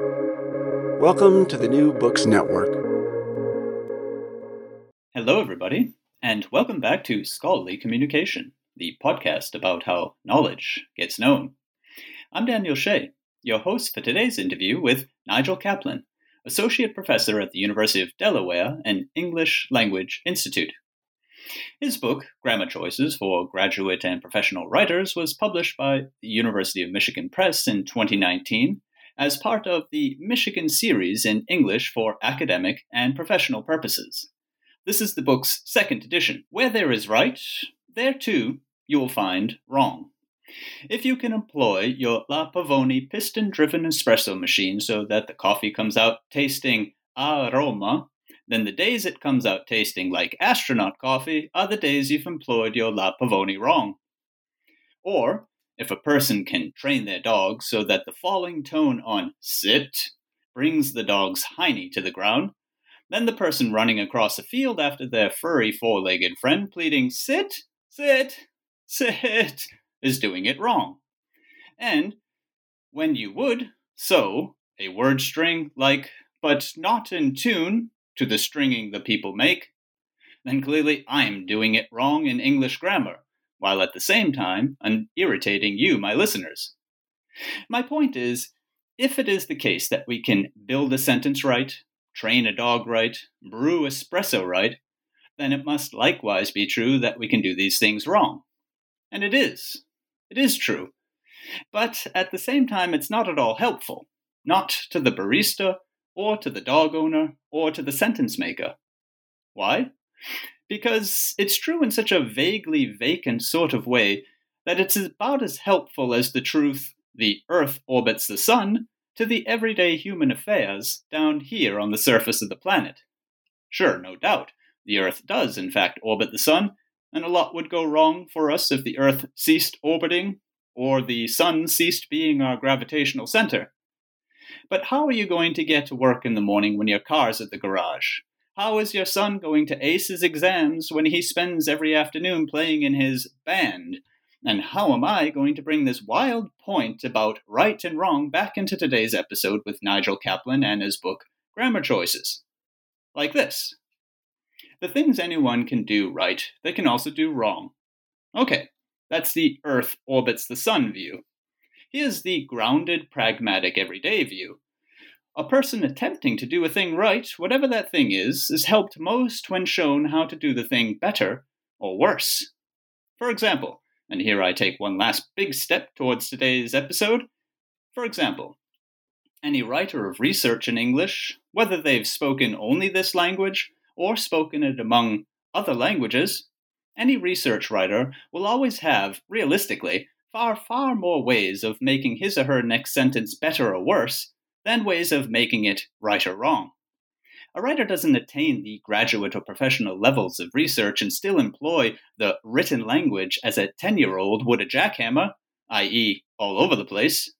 Welcome to the New Books Network. Hello, everybody, and welcome back to Scholarly Communication, the podcast about how knowledge gets known. I'm Daniel Shea, your host for today's interview with Nigel Caplan, Associate Professor at the University of Delaware and English Language Institute. His book, Grammar Choices for Graduate and Professional Writers, was published by the University of Michigan Press in 2019 as part of the Michigan series in English for academic and professional purposes. This is the book's second edition. Where there is right, there too you will find wrong. If you can employ your La Pavoni piston driven espresso machine so that the coffee comes out tasting aroma, then the days it comes out tasting like astronaut coffee are the days you've employed your La Pavoni wrong. Or, if a person can train their dog so that the falling tone on sit brings the dog's hiney to the ground, then the person running across a field after their furry four legged friend pleading sit, sit, sit is doing it wrong. And when you would so a word string like but not in tune to the stringing the people make, then clearly I'm doing it wrong in English grammar while at the same time I'm irritating you, my listeners. My point is if it is the case that we can build a sentence right, train a dog right, brew espresso right, then it must likewise be true that we can do these things wrong. And it is. It is true. But at the same time, it's not at all helpful, not to the barista, or to the dog owner, or to the sentence maker. Why? Because it's true in such a vaguely vacant sort of way that it's about as helpful as the truth, the Earth orbits the Sun, to the everyday human affairs down here on the surface of the planet. Sure, no doubt, the Earth does in fact orbit the Sun, and a lot would go wrong for us if the Earth ceased orbiting or the Sun ceased being our gravitational center. But how are you going to get to work in the morning when your car's at the garage? How is your son going to ace his exams when he spends every afternoon playing in his band? And how am I going to bring this wild point about right and wrong back into today's episode with Nigel Caplan and his book, Grammar Choices? Like this The things anyone can do right, they can also do wrong. Okay, that's the Earth orbits the Sun view. Here's the grounded, pragmatic, everyday view. A person attempting to do a thing right, whatever that thing is, is helped most when shown how to do the thing better or worse. For example, and here I take one last big step towards today's episode. For example, any writer of research in English, whether they've spoken only this language or spoken it among other languages, any research writer will always have, realistically, far, far more ways of making his or her next sentence better or worse than ways of making it right or wrong. A writer doesn't attain the graduate or professional levels of research and still employ the written language as a 10 year old would a jackhammer, i.e., all over the place.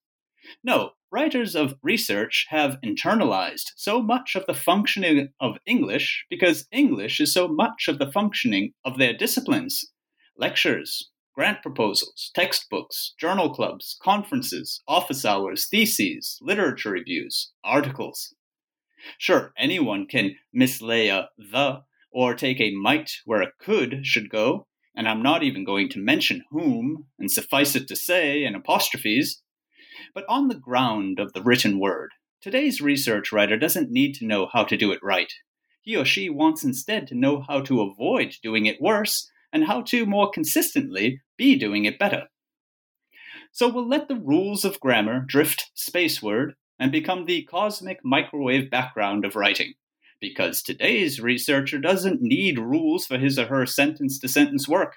No, writers of research have internalized so much of the functioning of English because English is so much of the functioning of their disciplines lectures, grant proposals, textbooks, journal clubs, conferences, office hours, theses, literature reviews, articles. Sure, anyone can mislay a the or take a might where a could should go, and I'm not even going to mention whom, and suffice it to say, and apostrophes. But on the ground of the written word, today's research writer doesn't need to know how to do it right. He or she wants instead to know how to avoid doing it worse and how to more consistently be doing it better. So we'll let the rules of grammar drift spaceward and become the cosmic microwave background of writing. Because today's researcher doesn't need rules for his or her sentence to sentence work.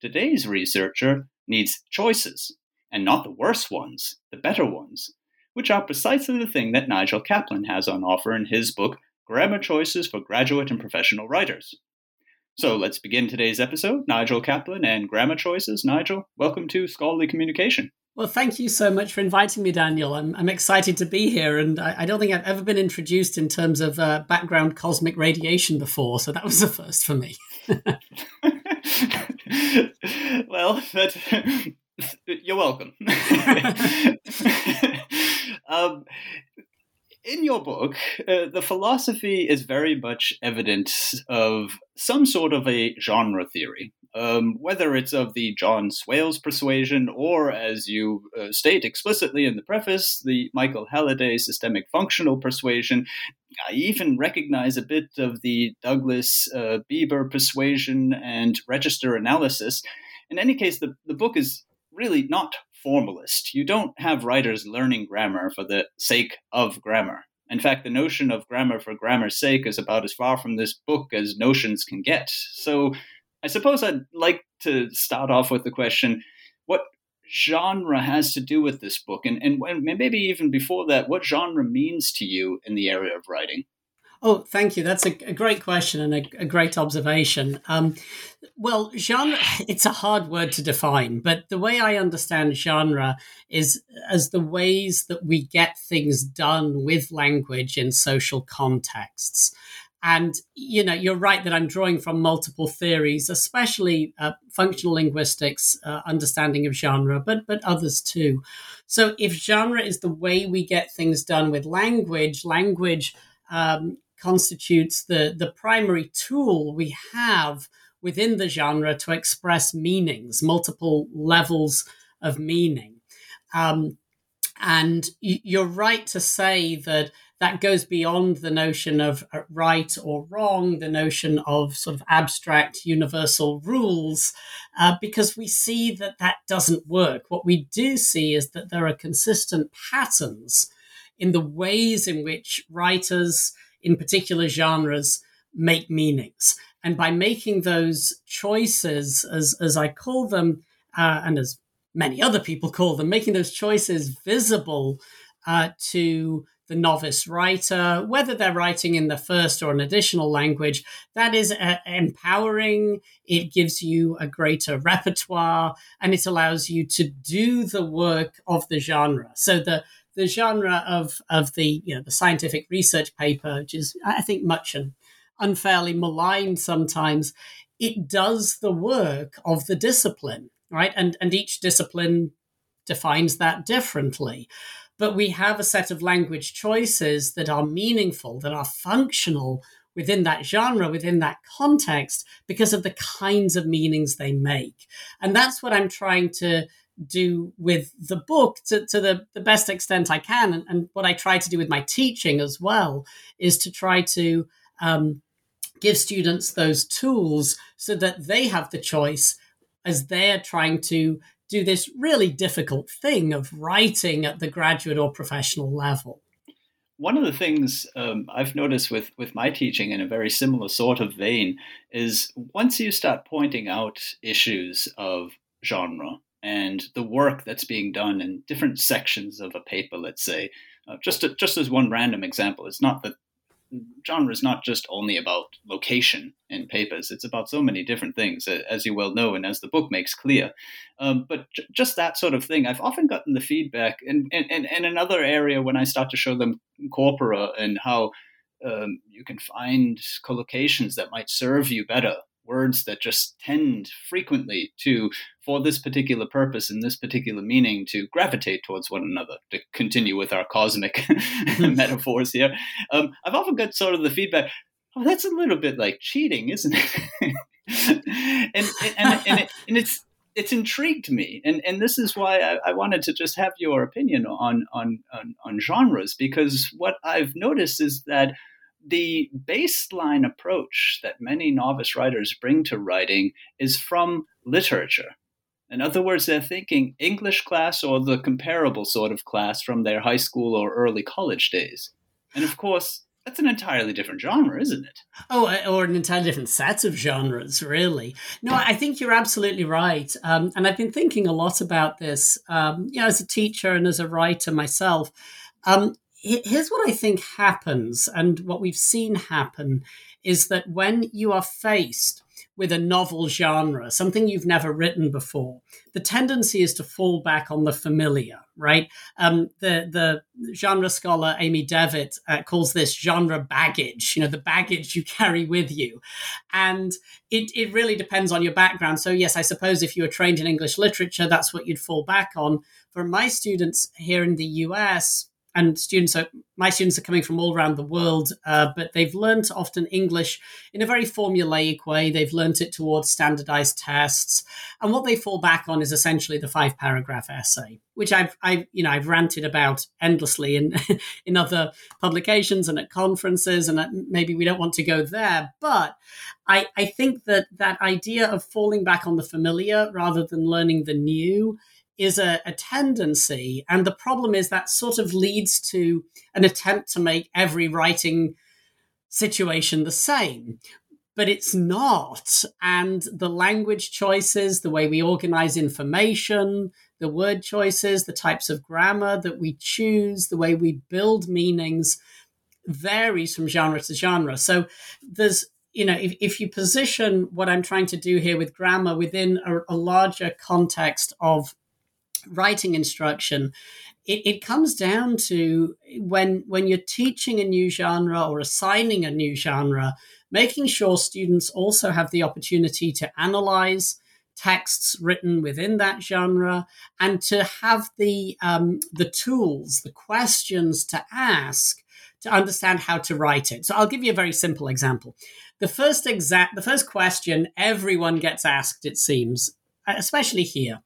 Today's researcher needs choices, and not the worse ones, the better ones, which are precisely the thing that Nigel Caplan has on offer in his book, Grammar Choices for Graduate and Professional Writers. So let's begin today's episode. Nigel Caplan and Grammar Choices. Nigel, welcome to Scholarly Communication. Well, thank you so much for inviting me, Daniel. I'm, I'm excited to be here, and I, I, don't think I've ever been introduced in terms of uh, background cosmic radiation before, so that was a first for me. well, but you're welcome. um, in your book, uh, the philosophy is very much evidence of some sort of a genre theory, um, whether it's of the John Swales persuasion or, as you uh, state explicitly in the preface, the Michael Halliday systemic functional persuasion. I even recognize a bit of the Douglas uh, Biber persuasion and register analysis. In any case, the, the book is really not formalist. You don't have writers learning grammar for the sake of grammar. In fact, the notion of grammar for grammar's sake is about as far from this book as notions can get. So I suppose I'd like to start off with the question what genre has to do with this book? And, and maybe even before that, what genre means to you in the area of writing? Oh, thank you. That's a, a great question and a, a great observation. Um, well, genre, it's a hard word to define, but the way I understand genre is as the ways that we get things done with language in social contexts. And, you know, you're right that I'm drawing from multiple theories, especially uh, functional linguistics, uh, understanding of genre, but, but others too. So if genre is the way we get things done with language, language um, constitutes the, the primary tool we have within the genre to express meanings, multiple levels of meaning. Um, and you're right to say that that goes beyond the notion of uh, right or wrong, the notion of sort of abstract universal rules, uh, because we see that that doesn't work. What we do see is that there are consistent patterns in the ways in which writers, in particular genres make meanings. And by making those choices, as, as I call them, uh, and as many other people call them, making those choices visible uh, to the novice writer, whether they're writing in the first or an additional language, that is uh, empowering. It gives you a greater repertoire and it allows you to do the work of the genre. So the the genre of of the you know the scientific research paper, which is I think much and unfairly maligned sometimes, it does the work of the discipline, right? And and each discipline defines that differently. But we have a set of language choices that are meaningful, that are functional within that genre, within that context, because of the kinds of meanings they make. And that's what I'm trying to do with the book to, to the, the best extent I can. And, and, what I try to do with my teaching as well is to try to um, give students those tools so that they have the choice as they're trying to do this really difficult thing of writing at the graduate or professional level. One of the things um, I've noticed with, with my teaching in a very similar sort of vein is once you start pointing out issues of genre, and the work that's being done in different sections of a paper, let's say. Uh, just to, just as one random example, it's not that genre is not just only about location in papers. It's about so many different things, as you well know, and as the book makes clear. Um, but j- just that sort of thing, I've often gotten the feedback, and, and, and another area when I start to show them corpora and how um, you can find collocations that might serve you better words that just tend frequently to, for this particular purpose and this particular meaning, to gravitate towards one another, to continue with our cosmic metaphors here. Um, I've often got sort of the feedback, oh, that's a little bit like cheating, isn't it? and, and, and, it, and it's, it's intrigued me, and and this is why I, I, wanted to just have your opinion on, on on on genres because what I've noticed is that the baseline approach that many novice writers bring to writing is from literature. In other words, they're thinking English class or the comparable sort of class from their high school or early college days. And of course, that's an entirely different genre, isn't it? Oh, uh, or an entirely different set of genres, really. No, I think you're absolutely right. Um, and I've been thinking a lot about this, um, you know, as a teacher and as a writer myself. Um, here's what I think happens, and what we've seen happen is that when you are faced with a novel genre, something you've never written before, the tendency is to fall back on the familiar, right? Um, the the genre scholar Amy Devitt uh, calls this genre baggage, you know, the baggage you carry with you, and it it really depends on your background. So yes, I suppose if you were trained in English literature, that's what you'd fall back on. For my students here in the U.S and students are my students are coming from all around the world, uh, but they've learned often English in a very formulaic way. They've learned it towards standardized tests, and what they fall back on is essentially the five paragraph essay, which I've, I've you know I've ranted about endlessly in in other publications and at conferences, and maybe we don't want to go there, but I I think that that idea of falling back on the familiar rather than learning the new is a, a, tendency. And the problem is that sort of leads to an attempt to make every writing situation the same. But it's not. And the language choices, the way we organize information, the word choices, the types of grammar that we choose, the way we build meanings varies from genre to genre. So there's you know, if, if you position what I'm trying to do here with grammar within a, a larger context of writing instruction, it, it comes down to when when you're teaching a new genre or assigning a new genre, making sure students also have the opportunity to analyze texts written within that genre and to have the um, the tools, the questions to ask to understand how to write it. So I'll give you a very simple example. The first exact the first question everyone gets asked, it seems, especially here,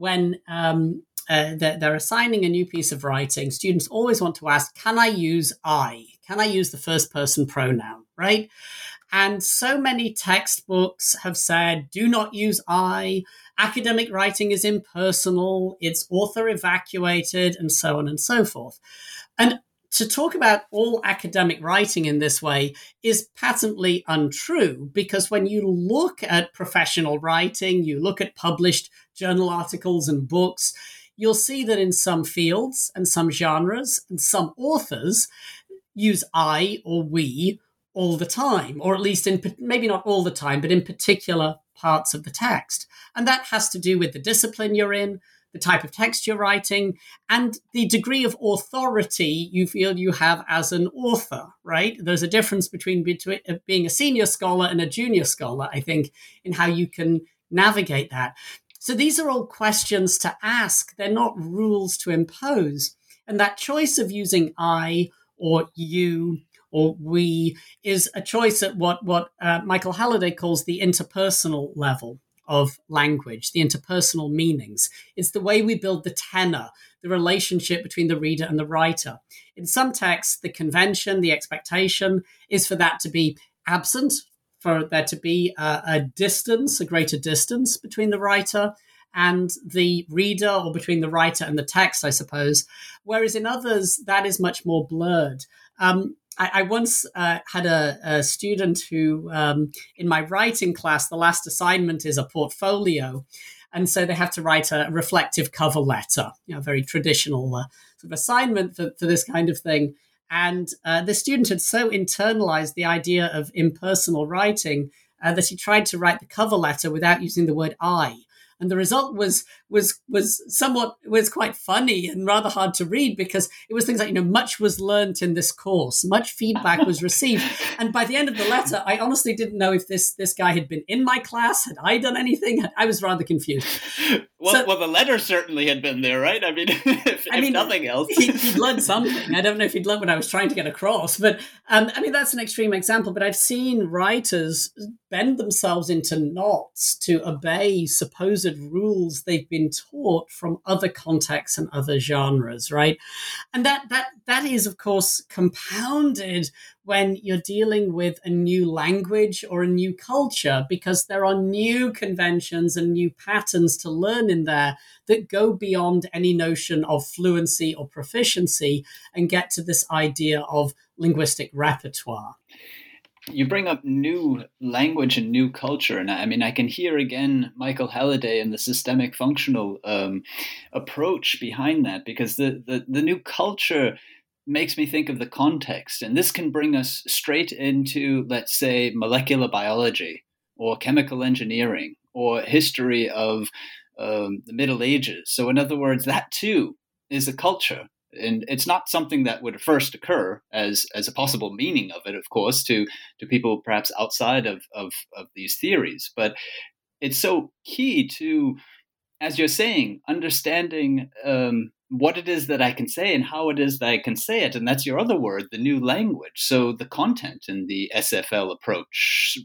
when um, uh, they're, they're, assigning a new piece of writing, students always want to ask, can I use I? Can I use the first person pronoun, right? And so many textbooks have said, do not use I. Academic writing is impersonal, it's author evacuated, and so on and so forth. And to talk about all academic writing in this way is patently untrue because when you look at professional writing, you look at published journal articles and books, you'll see that in some fields and some genres and some authors use I or we all the time, or at least in maybe not all the time, but in particular parts of the text. And that has to do with the discipline you're in, the type of text you're writing, and the degree of authority you feel you have as an author, right? There's a difference between, between uh, being a senior scholar and a junior scholar, I think, in how you can navigate that. So these are all questions to ask. They're not rules to impose. And that choice of using I or you or we is a choice at what, what uh, Michael Halliday calls the interpersonal level of language, the interpersonal meanings. It's the way we build the tenor, the relationship between the reader and the writer. In some texts, the convention, the expectation is for that to be absent, for there to be a, a distance, a greater distance between the writer and the reader, or between the writer and the text, I suppose. Whereas in others, that is much more blurred. Um, I, I once uh, had a, a, student who, um, in my writing class, the last assignment is a portfolio. And so they have to write a reflective cover letter, you know, very traditional uh, sort of assignment for, for this kind of thing. And uh, the student had so internalized the idea of impersonal writing uh, that he tried to write the cover letter without using the word I and the result was was was somewhat was quite funny and rather hard to read because it was things like you know much was learnt in this course much feedback was received. And by the end of the letter i honestly didn't know if this this guy had been in my class had i done anything i was rather confused. Well, so, well the letter certainly had been there right? I mean if, I mean, nothing else. he, would learned something. I don't know if he'd learned what i was trying to get across but um, i mean that's an extreme example but i've seen writers bend themselves into knots to obey supposed rules they've been taught from other contexts and other genres right? And that that that is of course compounded when you're dealing with a new language or a new culture because there are new conventions and new patterns to learn in there that go beyond any notion of fluency or proficiency and get to this idea of linguistic repertoire you bring up new language and new culture, and I mean, I can hear again Michael Halliday and the systemic functional um, approach behind that because the, the the new culture makes me think of the context, and this can bring us straight into, let's say, molecular biology or chemical engineering or history of um, the Middle Ages. So, in other words, that too is a culture and it's not something that would first occur as as a possible meaning of it of course to to people perhaps outside of of, of these theories. But it's so key to as you're saying understanding um, what it is that i can say and how it is that i can say it. And that's your other word the new language. So the content in the sfl approach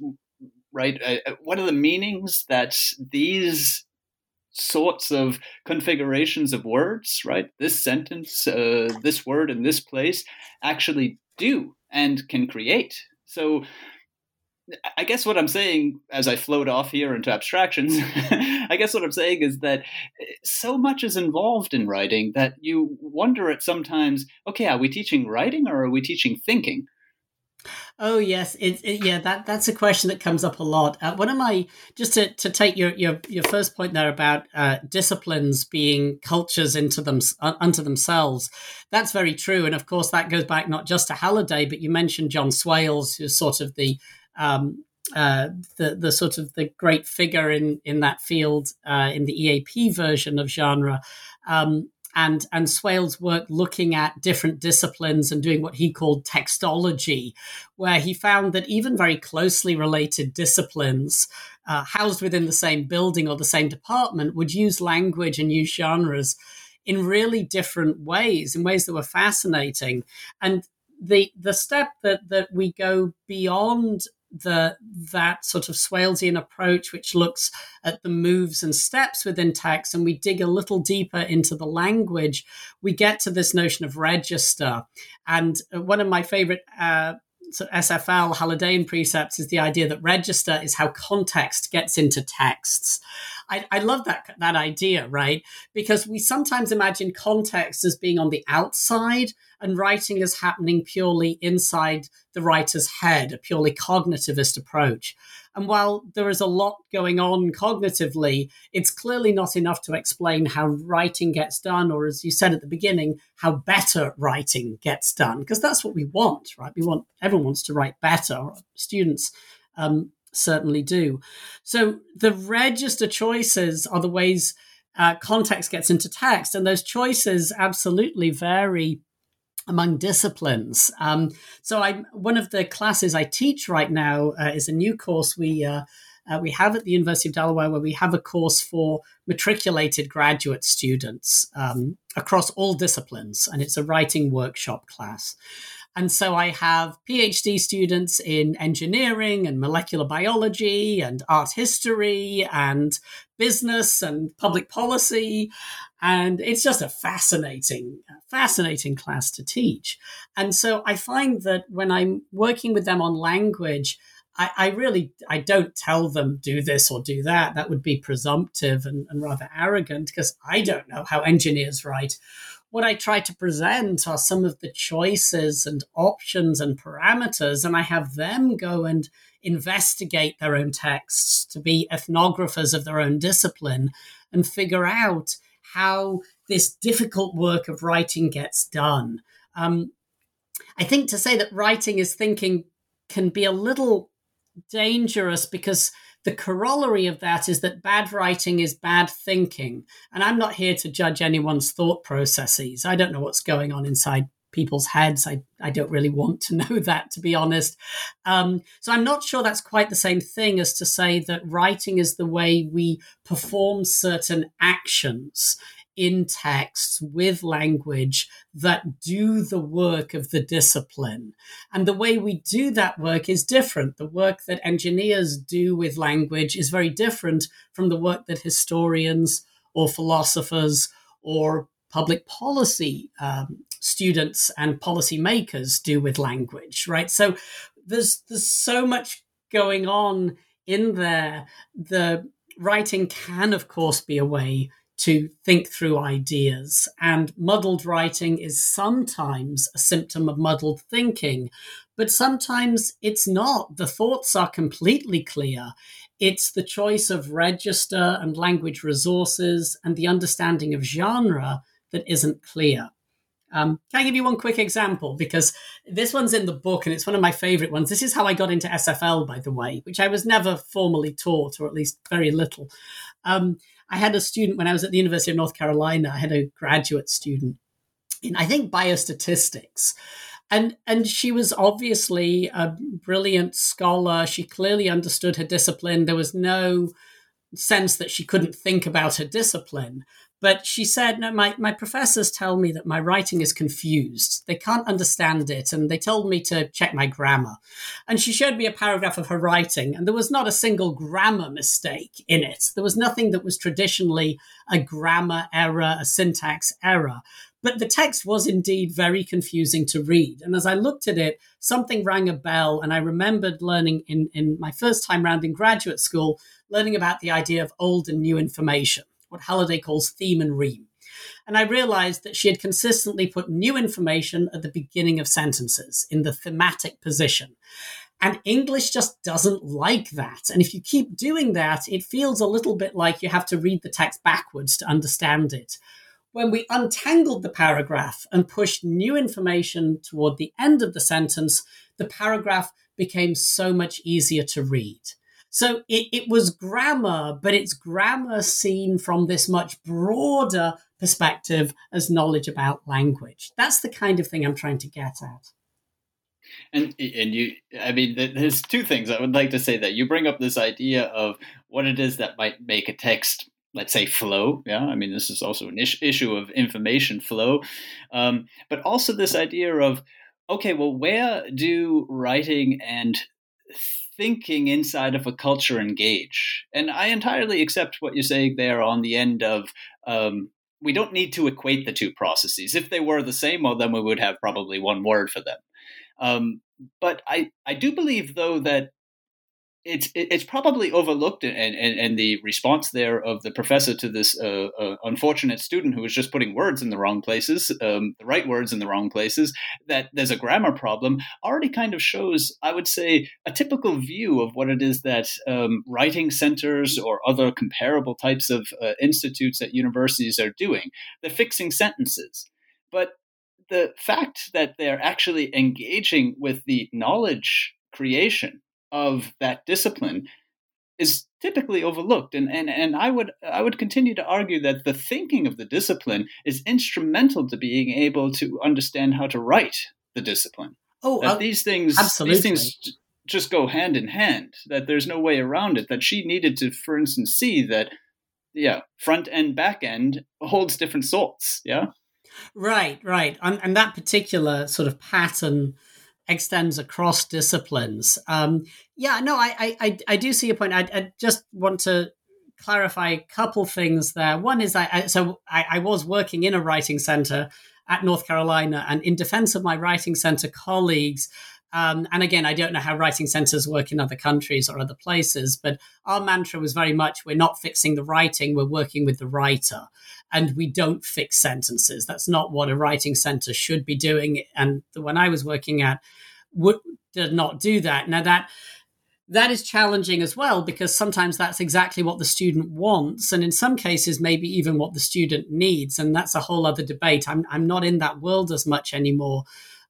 right? Uh, uh, what are the meanings that these sorts of configurations of words, right? This sentence, uh, this word in this place actually do and can create. So I guess what I'm saying as I float off here into abstractions, I guess what I'm saying is that eh, so much is involved in writing that you wonder at sometimes, okay, are we teaching writing or are we teaching thinking? Oh yes, it, it, yeah. That that's a question that comes up a lot. Uh, one of my just to, to take your, your your first point there about uh, disciplines being cultures into them uh, unto themselves. That's very true, and of course that goes back not just to Halliday, but you mentioned John Swales, who's sort of the um, uh, the the sort of the great figure in in that field uh, in the EAP version of genre. Um, and and Swales' work looking at different disciplines and doing what he called textology, where he found that even very closely related disciplines uh, housed within the same building or the same department would use language and use genres in really different ways, in ways that were fascinating. And the the step that that we go beyond the that sort of Swalesian approach, which looks at the moves and steps within text, and we dig a little deeper into the language, we get to this notion of register. And one of my favorite uh, SFL Hallidayan precepts is the idea that register is how context gets into texts. I, I, love that that idea, right? Because we sometimes imagine context as being on the outside and writing as happening purely inside the writer's head, a purely cognitivist approach. And while there is a lot going on cognitively, it's clearly not enough to explain how writing gets done, or as you said at the beginning, how better writing gets done, because that's what we want, right? We want everyone wants to write better. Students um, certainly do. So the register choices are the ways uh, context gets into text, and those choices absolutely vary among disciplines. Um, so I'm one of the classes I teach right now uh, is a new course we uh, uh, we have at the University of Delaware where we have a course for matriculated graduate students um, across all disciplines, and it's a writing workshop class. And so I have PhD students in engineering and molecular biology and art history and business and public policy. And it's just a fascinating, fascinating class to teach. And so I find that when I'm working with them on language, I, I, really I don't tell them do this or do that. That would be presumptive and, and rather arrogant because I don't know how engineers write what I try to present are some of the choices and options and parameters, and I have them go and investigate their own texts to be ethnographers of their own discipline and figure out how this difficult work of writing gets done. Um, I think to say that writing is thinking can be a little dangerous because the corollary of that is that bad writing is bad thinking. And I'm not here to judge anyone's thought processes. I don't know what's going on inside people's heads. I, I don't really want to know that, to be honest. Um, so I'm not sure that's quite the same thing as to say that writing is the way we perform certain actions in texts with language that do the work of the discipline. And the way we do that work is different. The work that engineers do with language is very different from the work that historians or philosophers or public policy um, students and policymakers do with language, right? So there's there's so much going on in there. The writing can, of course, be a way to think through ideas. And muddled writing is sometimes a symptom of muddled thinking, but sometimes it's not. The thoughts are completely clear. It's the choice of register and language resources and the understanding of genre that isn't clear. Um, can I give you one quick example? Because this one's in the book and it's one of my favorite ones. This is how I got into SFL, by the way, which I was never formally taught, or at least very little. Um, I had a student when I was at the University of North Carolina, I had a graduate student in, I think, biostatistics. And, and she was obviously a brilliant scholar. She clearly understood her discipline. There was no sense that she couldn't think about her discipline. But she said, No, my, my professors tell me that my writing is confused. They can't understand it. And they told me to check my grammar. And she showed me a paragraph of her writing, and there was not a single grammar mistake in it. There was nothing that was traditionally a grammar error, a syntax error. But the text was indeed very confusing to read. And as I looked at it, something rang a bell. And I remembered learning in, in my first time round in graduate school, learning about the idea of old and new information what Halliday calls theme and rheme. And I realized that she had consistently put new information at the beginning of sentences in the thematic position. And English just doesn't like that. And if you keep doing that, it feels a little bit like you have to read the text backwards to understand it. When we untangled the paragraph and pushed new information toward the end of the sentence, the paragraph became so much easier to read. So it, it was grammar, but it's grammar seen from this much broader perspective as knowledge about language. That's the kind of thing I'm trying to get at. And and you, I mean, there's two things I would like to say that you bring up this idea of what it is that might make a text let's say flow yeah i mean this is also an is- issue of information flow um, but also this idea of okay well where do writing and thinking inside of a culture engage. And I entirely accept what you're saying there on the end of um, we don't need to equate the two processes. If they were the same, well, then we would have probably one word for them. Um, but I, I do believe, though, that it's it's probably overlooked and, and, and the response there of the professor to this uh, uh, unfortunate student who was just putting words in the wrong places, um, the right words in the wrong places, that there's a grammar problem already kind of shows, I would say, a typical view of what it is that um, writing centers or other comparable types of uh, institutes at universities are doing. They're fixing sentences, but the fact that they're actually engaging with the knowledge creation of that discipline is typically overlooked and, and and I would I would continue to argue that the thinking of the discipline is instrumental to being able to understand how to write the discipline. Oh, that uh, these things absolutely. these things just go hand in hand. That there's no way around it. That she needed to, for instance, see that yeah, front end, back end holds different sorts. Yeah, right, right, and, and that particular sort of pattern extends across disciplines. Um, yeah, no, I, I, I do see your point. I, I, just want to clarify a couple things there. One is that I, so I, I was working in a writing center at North Carolina, and in defense of my writing center colleagues, um, and again, I don't know how writing centers work in other countries or other places, but our mantra was very much we're not fixing the writing, we're working with the writer. And we don't fix sentences. That's not what a writing center should be doing. And the one I was working at would, did not do that. Now, that that is challenging as well because sometimes that's exactly what the student wants and in some cases maybe even what the student needs and that's a whole other debate i'm, I'm not in that world as much anymore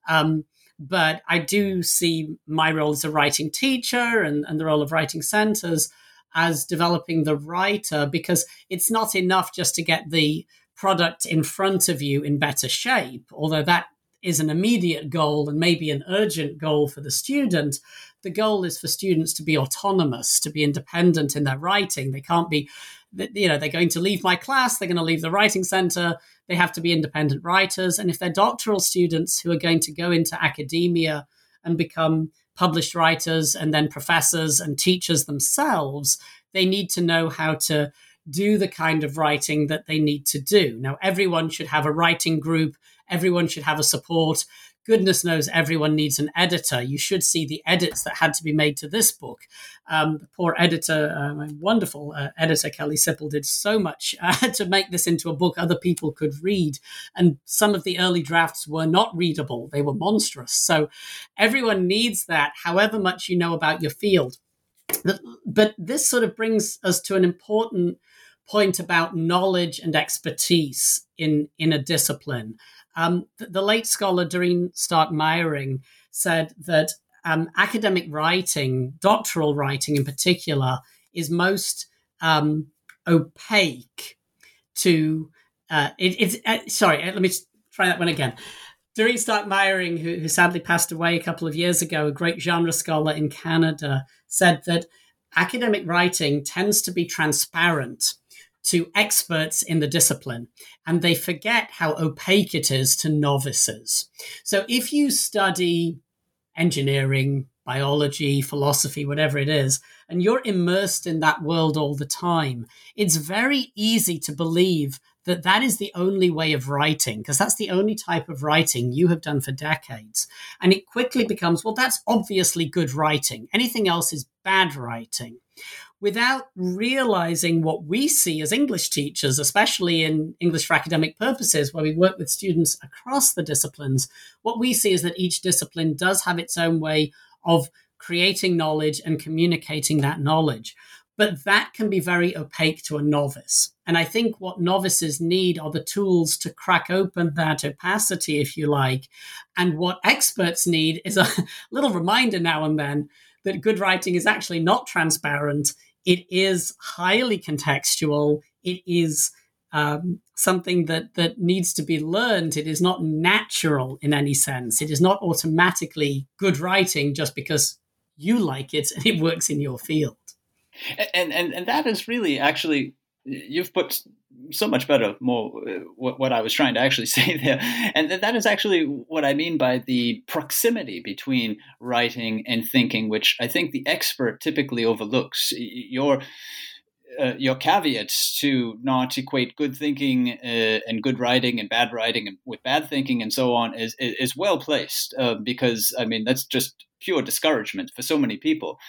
um, but I do see my role as a writing teacher and, and the role of writing centers as developing the writer because it's not enough just to get the product in front of you in better shape, although that is an immediate goal and maybe an urgent goal for the student. The goal is for students to be autonomous, to be independent in their writing. They can't be, you know, they're going to leave my class, they're going to leave the writing center, they have to be independent writers. And if they're doctoral students who are going to go into academia and become published writers and then professors and teachers themselves, they need to know how to do the kind of writing that they need to do. Now, everyone should have a writing group, everyone should have a support goodness knows everyone needs an editor. You should see the edits that had to be made to this book. Um, the poor editor, uh, my wonderful uh, editor Kelly Sippell, did so much uh, to make this into a book other people could read. And some of the early drafts were not readable, they were monstrous. So everyone needs that, however much you know about your field. But this sort of brings us to an important point about knowledge and expertise in, in a discipline. Um, the, the, late scholar Doreen Starke-Meyerring said that um, academic writing, doctoral writing in particular, is most um, opaque to. Uh, it, it's uh, sorry. Uh, let me try that one again. Doreen Starke-Meyerring, who, who sadly passed away a couple of years ago, a great genre scholar in Canada, said that academic writing tends to be transparent to experts in the discipline, and they forget how opaque it is to novices. So if you study engineering, biology, philosophy, whatever it is, and you're immersed in that world all the time, it's very easy to believe that that is the only way of writing, because that's the only type of writing you have done for decades. And it quickly becomes, well, that's obviously good writing. Anything else is bad writing without realizing what we see as English teachers, especially in English for academic purposes, where we work with students across the disciplines. What we see is that each discipline does have its own way of creating knowledge and communicating that knowledge. But that can be very opaque to a novice. And I think what novices need are the tools to crack open that opacity, if you like. And what experts need is a little reminder now and then that good writing is actually not transparent. It is highly contextual. It is um, something that that needs to be learned. It is not natural in any sense. It is not automatically good writing just because you like it and it works in your field. And and and that is really actually you've put so much better more uh, what, what, i was trying to actually say there and that is actually what i mean by the proximity between writing and thinking which i think the expert typically overlooks your uh, your caveats to not equate good thinking uh, and good writing and bad writing with bad thinking and so on is is, is well placed uh, because I mean that's just pure discouragement for so many people.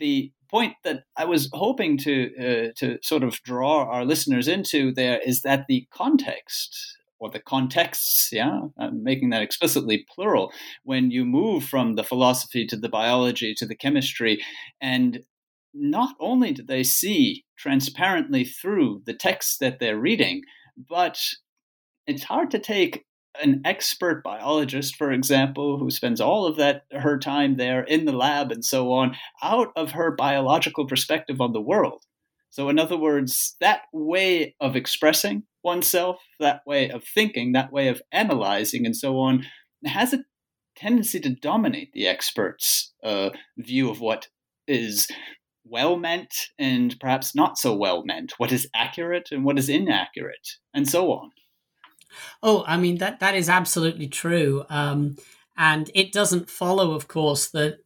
The point that I was hoping to uh, to sort of draw our listeners into there is that the context or the contexts, yeah, I'm making that explicitly plural, when you move from the philosophy to the biology to the chemistry, and not only do they see transparently through the text that they're reading, but it's hard to take an expert biologist, for example, who spends all of that her time there in the lab and so on, out of her biological perspective on the world. So, in other words, that way of expressing oneself, that way of thinking, that way of analyzing, and so on, has a tendency to dominate the expert's uh, view of what is well meant and perhaps not so well meant, what is accurate and what is inaccurate, and so on. Oh, I mean that that is absolutely true, um, and it doesn't follow, of course, that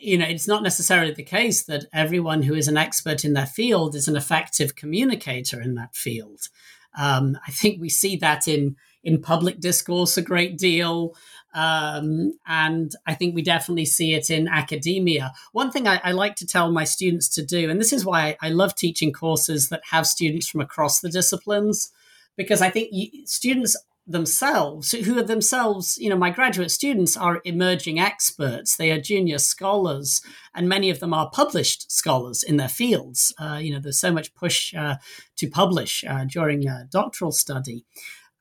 you know it's not necessarily the case that everyone who is an expert in their field is an effective communicator in that field. Um, I think we see that in in public discourse a great deal. Um, and I think we definitely see it in academia. One thing I, I, like to tell my students to do, and this is why I love teaching courses that have students from across the disciplines, because I think students themselves, who are themselves, you know, my graduate students are emerging experts. They are junior scholars, and many of them are published scholars in their fields. Uh, you know, there's so much push uh, to publish uh, during doctoral study.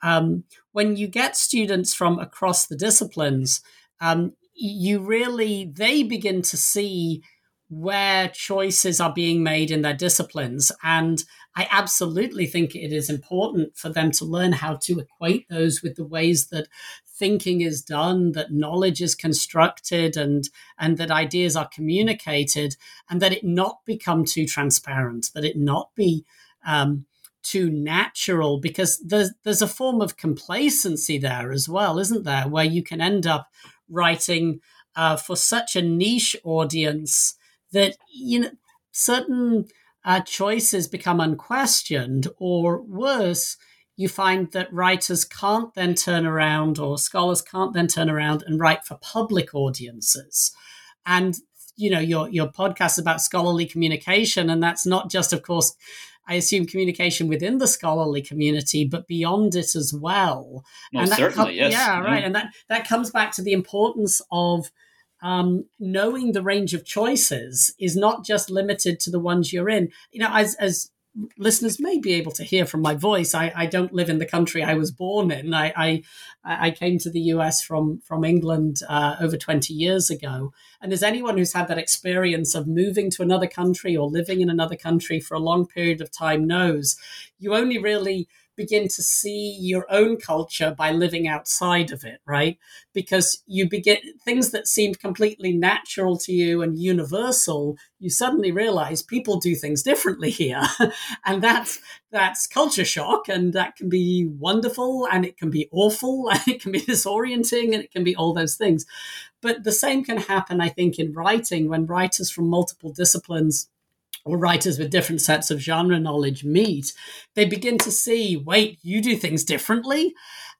Um, when you get students from across the disciplines, um, you really they begin to see where choices are being made in their disciplines. And I absolutely think it is important for them to learn how to equate those with the ways that thinking is done, that knowledge is constructed, and, and that ideas are communicated, and that it not become too transparent, that it not be um, too natural, because there's, there's a form of complacency there as well, isn't there? Where you can end up writing uh, for such a niche audience that you know certain uh, choices become unquestioned, or worse, you find that writers can't then turn around, or scholars can't then turn around and write for public audiences. And you know your your podcast is about scholarly communication, and that's not just, of course. I assume communication within the scholarly community, but beyond it as well. Most and certainly, com- yes. Yeah, right. And that, that comes back to the importance of um, knowing the range of choices is not just limited to the ones you're in. You know, as as listeners may be able to hear from my voice, I, I don't live in the country I was born in. I I, I came to the US from from England uh, over 20 years ago. And as anyone who's had that experience of moving to another country or living in another country for a long period of time knows, you only really begin to see your own culture by living outside of it, right? Because you begin things that seemed completely natural to you and universal, you suddenly realize people do things differently here. and that's that's culture shock and that can be wonderful and it can be awful and it can be disorienting and it can be all those things. But the same can happen, I think, in writing when writers from multiple disciplines or writers with different sets of genre knowledge meet, they begin to see wait, you do things differently.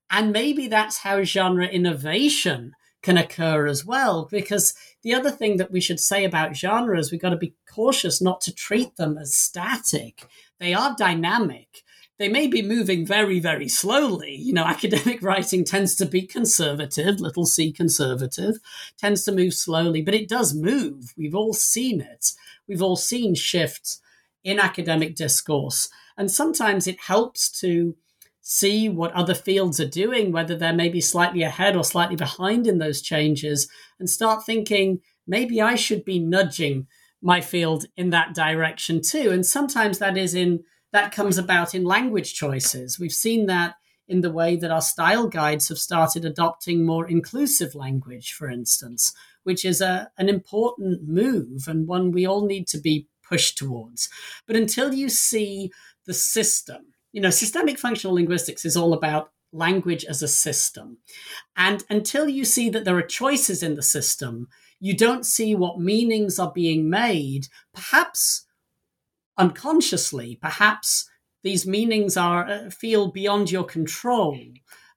And maybe that's how genre innovation can occur as well. Because the other thing that we should say about genres, we've got to be cautious not to treat them as static. They are dynamic. They may be moving very, very slowly. You know, academic writing tends to be conservative, little c conservative, tends to move slowly, but it does move. We've all seen it we've all seen shifts in academic discourse. And sometimes it helps to see what other fields are doing, whether they're maybe slightly ahead or slightly behind in those changes, and start thinking maybe I should be nudging my field in that direction too. And sometimes that is in that comes about in language choices. We've seen that in the way that our style guides have started adopting more inclusive language, for instance, which is a, an important move and one we all need to be pushed towards. But until you see the system, you know, systemic functional linguistics is all about language as a system. And until you see that there are choices in the system, you don't see what meanings are being made, perhaps unconsciously, perhaps these meanings are uh, feel beyond your control.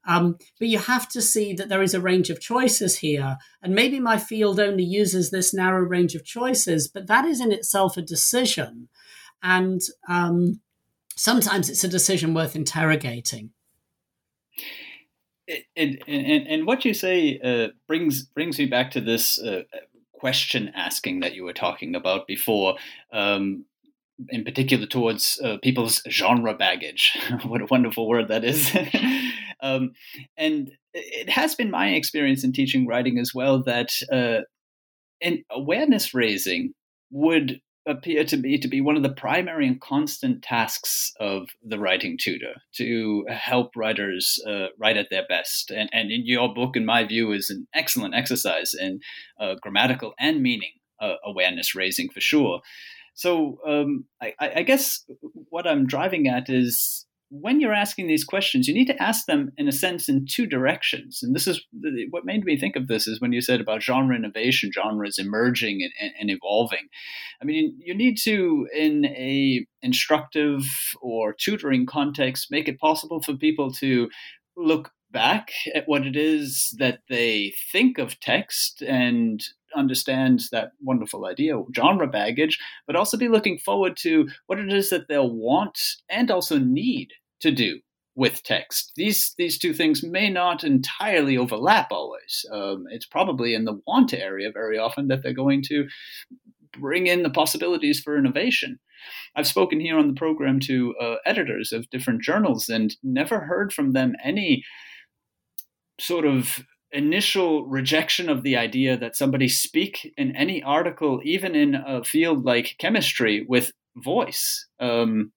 Um, but you have to see that there is a range of choices here. And maybe my field only uses this narrow range of choices, but that is in itself a decision. And um, sometimes it's a decision worth interrogating. It, and, and what you say uh, brings brings me back to this uh, question asking that you were talking about before. Um, in particular towards uh, people's genre baggage. what a wonderful word that is. um, and it has been my experience in teaching writing as well that uh, an awareness raising would appear to me to be one of the primary and constant tasks of the writing tutor to help writers uh, write at their best. And, and in your book, in my view, is an excellent exercise in uh, grammatical and meaning uh, awareness raising for sure. So um, I, I, guess what I'm driving at is when you're asking these questions, you need to ask them in a sense in two directions. And this is what made me think of this is when you said about genre innovation, genres emerging and, and, and evolving. I mean, you need to, in a instructive or tutoring context, make it possible for people to look back at what it is that they think of text and understand that wonderful idea, genre baggage, but also be looking forward to what it is that they'll want and also need to do with text. These these two things may not entirely overlap always. Um, it's probably in the want area very often that they're going to bring in the possibilities for innovation. I've spoken here on the program to uh, editors of different journals and never heard from them any sort of initial rejection of the idea that somebody speak in any article, even in a field like chemistry, with voice. Um,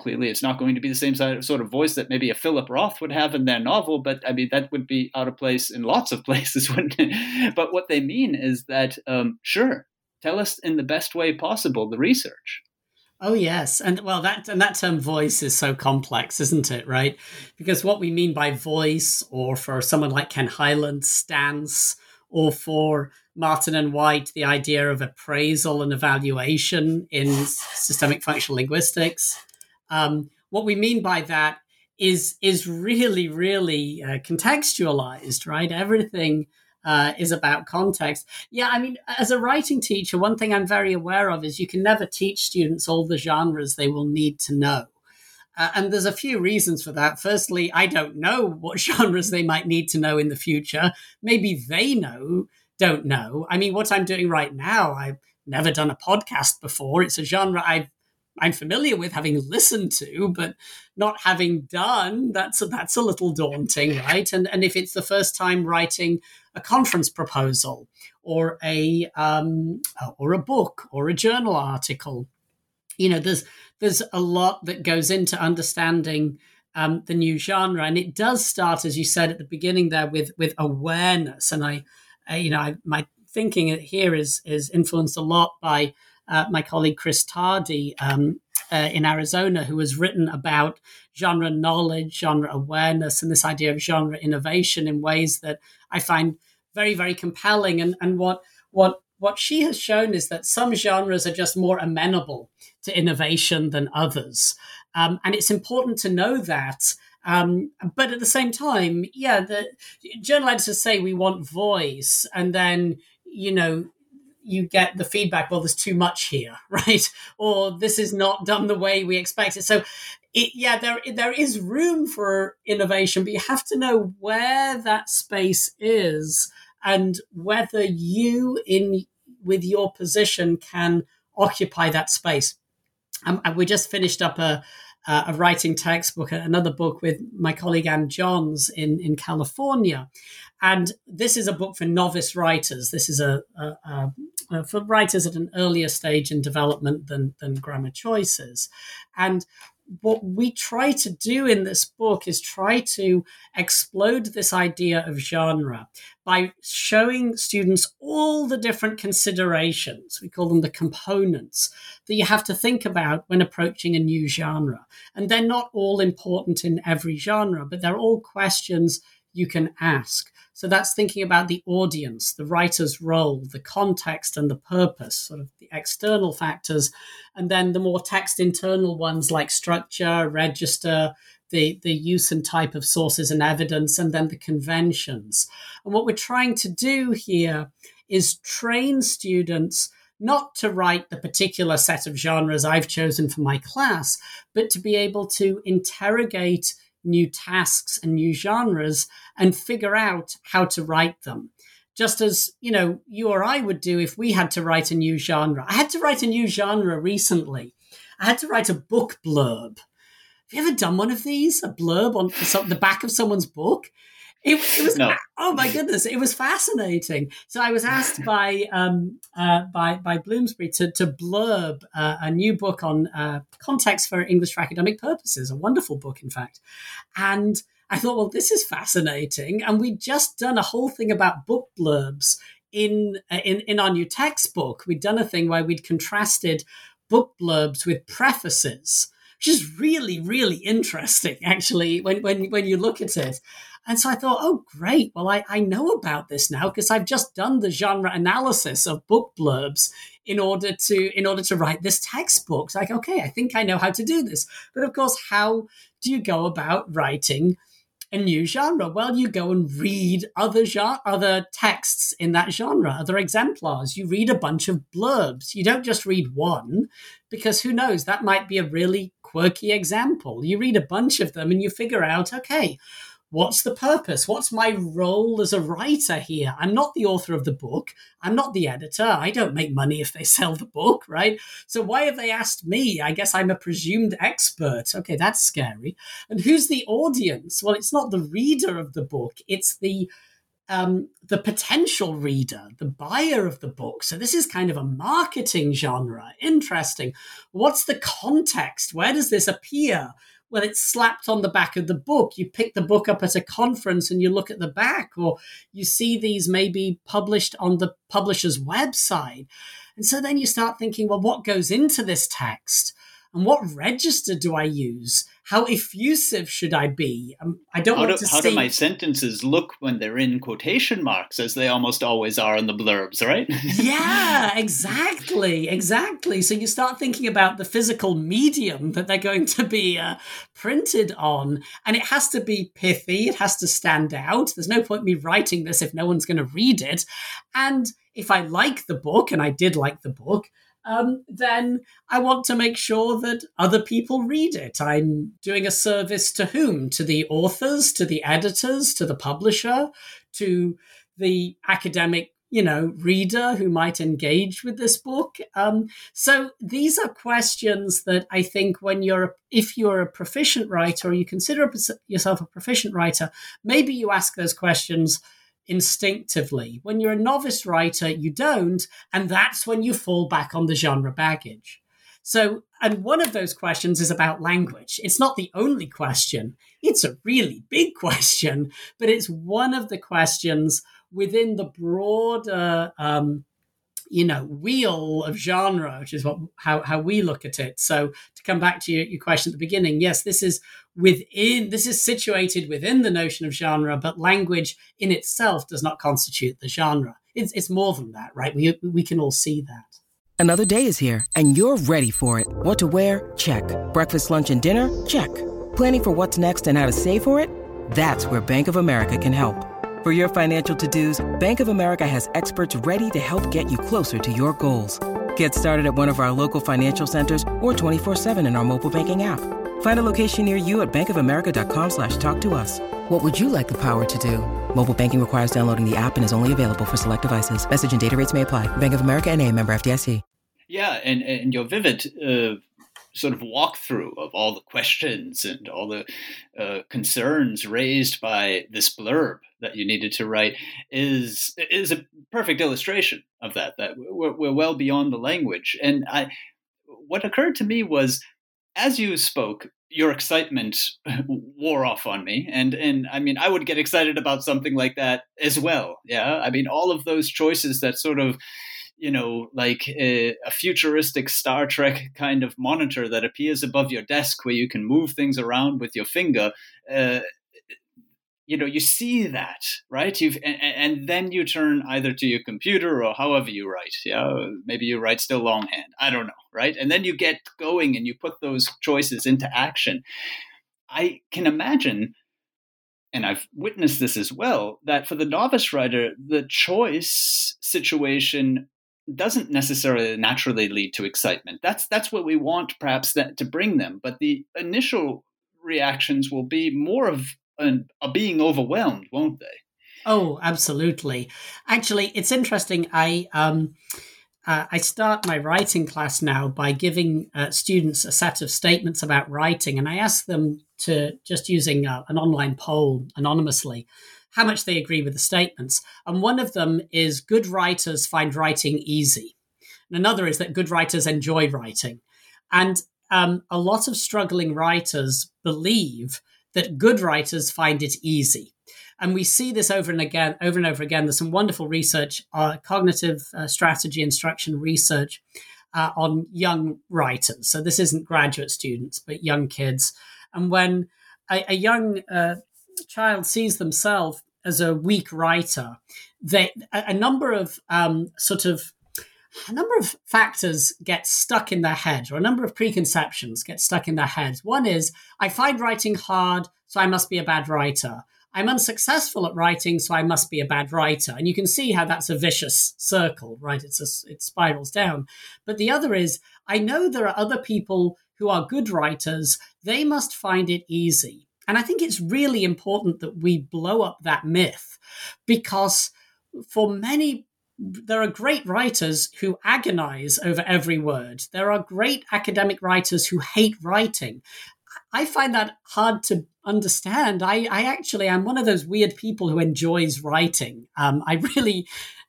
clearly, it's not going to be the same sort of voice that maybe a Philip Roth would have in their novel, but I mean, that would be out of place in lots of places, wouldn't it? But what they mean is that, um, sure, tell us in the best way possible the research. Oh yes, and well that and that term voice is so complex, isn't it? Right, because what we mean by voice, or for someone like Ken Hyland, stance, or for Martin and White, the idea of appraisal and evaluation in systemic functional linguistics. Um, what we mean by that is is really really uh, contextualized, right? Everything uh, is about context. Yeah, I mean, as a writing teacher, one thing I'm very aware of is you can never teach students all the genres they will need to know. Uh, and there's a few reasons for that. Firstly, I don't know what genres they might need to know in the future. Maybe they know, don't know. I mean, what I'm doing right now, I've never done a podcast before. It's a genre I've I'm familiar with having listened to, but not having done, that's a, that's a little daunting, right? And and if it's the first time writing a conference proposal or a um, or a book or a journal article. You know, there's there's a lot that goes into understanding um, the new genre, and it does start, as you said at the beginning, there with with awareness. And I, I you know, I, my thinking here is is influenced a lot by uh, my colleague Chris Tardy um, uh, in Arizona, who has written about genre knowledge, genre awareness, and this idea of genre innovation in ways that I find very, very compelling. And, and what, what, what she has shown is that some genres are just more amenable to innovation than others. Um, and it's important to know that. Um, but at the same time, yeah, the journal editors say we want voice, and then you know you get the feedback, well, there's too much here, right? Or this is not done the way we expect it. So, it, yeah, there there is room for innovation, but you have to know where that space is and whether you, in with your position, can occupy that space. Um, and we just finished up a Uh, a writing textbook, another book with my colleague Ann Johns in, in California. And this is a book for novice writers. This is a, a, a, a, for writers at an earlier stage in development than, than grammar choices. And what we try to do in this book is try to explode this idea of genre by showing students all the different considerations. We call them the components that you have to think about when approaching a new genre. And they're not all important in every genre, but they're all questions you can ask. So that's thinking about the audience, the writer's role, the context and the purpose, sort of the external factors, and then the more text internal ones like structure, register, the, the use and type of sources and evidence, and then the conventions. And what we're trying to do here is train students not to write the particular set of genres I've chosen for my class, but to be able to interrogate new tasks and new genres and figure out how to write them. Just as, you know, you or I would do if we had to write a new genre. I had to write a new genre recently. I had to write a book blurb. Have you ever done one of these? A blurb on the back of someone's book? It, it, was no. oh my goodness, it was fascinating. So I was asked by um, uh, by by Bloomsbury to to blurb uh, a new book on uh, context for English for academic purposes, a wonderful book, in fact. And I thought, well, this is fascinating. And we'd just done a whole thing about book blurbs in uh, in in our new textbook. We'd done a thing where we'd contrasted book blurbs with prefaces which is really, really interesting, actually, when, when, when you look at it. And so I thought, oh, great. Well, I, I know about this now because I've just done the genre analysis of book blurbs in order to in order to write this textbook. So like, okay, I think I know how to do this. But of course, how do you go about writing a new genre? Well, you go and read other genre, other texts in that genre, other exemplars. You read a bunch of blurbs. You don't just read one, because who knows, that might be a really quirky example. You read a bunch of them and you figure out, okay, what's the purpose? What's my role as a writer here? I'm not the author of the book. I'm not the editor. I don't make money if they sell the book, right? So why have they asked me? I guess I'm a presumed expert. Okay, that's scary. And who's the audience? Well, it's not the reader of the book, it's the um, the potential reader, the buyer of the book. So this is kind of a marketing genre. Interesting. What's the context? Where does this appear? Well, it's slapped on the back of the book. You pick the book up at a conference and you look at the back, or you see these maybe published on the publisher's website. And so then you start thinking, well, what goes into this text? And what register do I use? How effusive should I be? Um, I don't how want do, to How see... do my sentences look when they're in quotation marks, as they almost always are in the blurbs, right? yeah, exactly, exactly. So you start thinking about the physical medium that they're going to be uh, printed on, and it has to be pithy. It has to stand out. There's no point me writing this if no one's going to read it. And if I like the book, and I did like the book, um, then I want to make sure that other people read it. I'm doing a service to whom? To the authors, to the editors, to the publisher, to the academic you know reader who might engage with this book um, so these are questions that i think when you're if you're a proficient writer or you consider yourself a proficient writer maybe you ask those questions instinctively. When you're a novice writer, you don't, and that's when you fall back on the genre baggage. So, and one of those questions is about language. It's not the only question, it's a really big question, but it's one of the questions within the broader um, you know wheel of genre which is what how, how we look at it. So to come back to your, your question at the beginning yes this is within this is situated within the notion of genre but language in itself does not constitute the genre. It's, it's more than that right? We, we can all see that. Another day is here and you're ready for it. What to wear? Check. Breakfast lunch and dinner? Check. Planning for what's next and how to save for it? That's where bank of america can help for your financial to-dos, Bank of America has experts ready to help get you closer to your goals. Get started at one of our local financial centers or 24-7 in our mobile banking app. Find a location near you at bankofamerica.com slash talk to us. What would you like the power to do? Mobile banking requires downloading the app and is only available for select devices. Message and data rates may apply. Bank of America and a member FDIC. Yeah, and, and your vivid uh, sort of walkthrough of all the questions and all the uh, concerns raised by this blurb that you needed to write is is a perfect illustration of that. That we're, we're well beyond the language, and I what occurred to me was as you spoke, your excitement wore off on me and and i mean i would get excited about something like that as well yeah i mean all of those choices that sort of you know, like a, a, futuristic Star Trek kind of monitor that appears above your desk where you can move things around with your finger. Uh, you know, you see that, right? You've and, and, then you turn either to your computer or however you write. Yeah, maybe you write still longhand. I don't know, right? And then you get going and you put those choices into action. I can imagine and I've witnessed this as well, that for the novice writer, the choice situation doesn't necessarily naturally lead to excitement. That's that's what we want perhaps that to bring them, but the initial reactions will be more of an, are being overwhelmed, won't they? Oh, absolutely. Actually, it's interesting. I um, uh, I start my writing class now by giving uh, students a set of statements about writing, and I ask them to just using uh, an online poll anonymously how much they agree with the statements. And one of them is good writers find writing easy. And another is that good writers enjoy writing. And um, a lot of struggling writers believe that good writers find it easy. And we see this over and again, over and over again. There's some wonderful research, uh, cognitive uh, strategy instruction research uh, on young writers. So this isn't graduate students, but young kids. And when a, a young uh, child sees themselves as a weak writer, that a, a number of um, sort of a number of factors get stuck in their head, or a number of preconceptions get stuck in their heads. One is, I find writing hard, so I must be a bad writer. I'm unsuccessful at writing, so I must be a bad writer. And you can see how that's a vicious circle, right? It's a, it spirals down. But the other is, I know there are other people who are good writers. They must find it easy. And I think it's really important that we blow up that myth because for many, there are great writers who agonize over every word. There are great academic writers who hate writing. I find that hard to understand. I, I actually am one of those weird people who enjoys writing. Um, I really,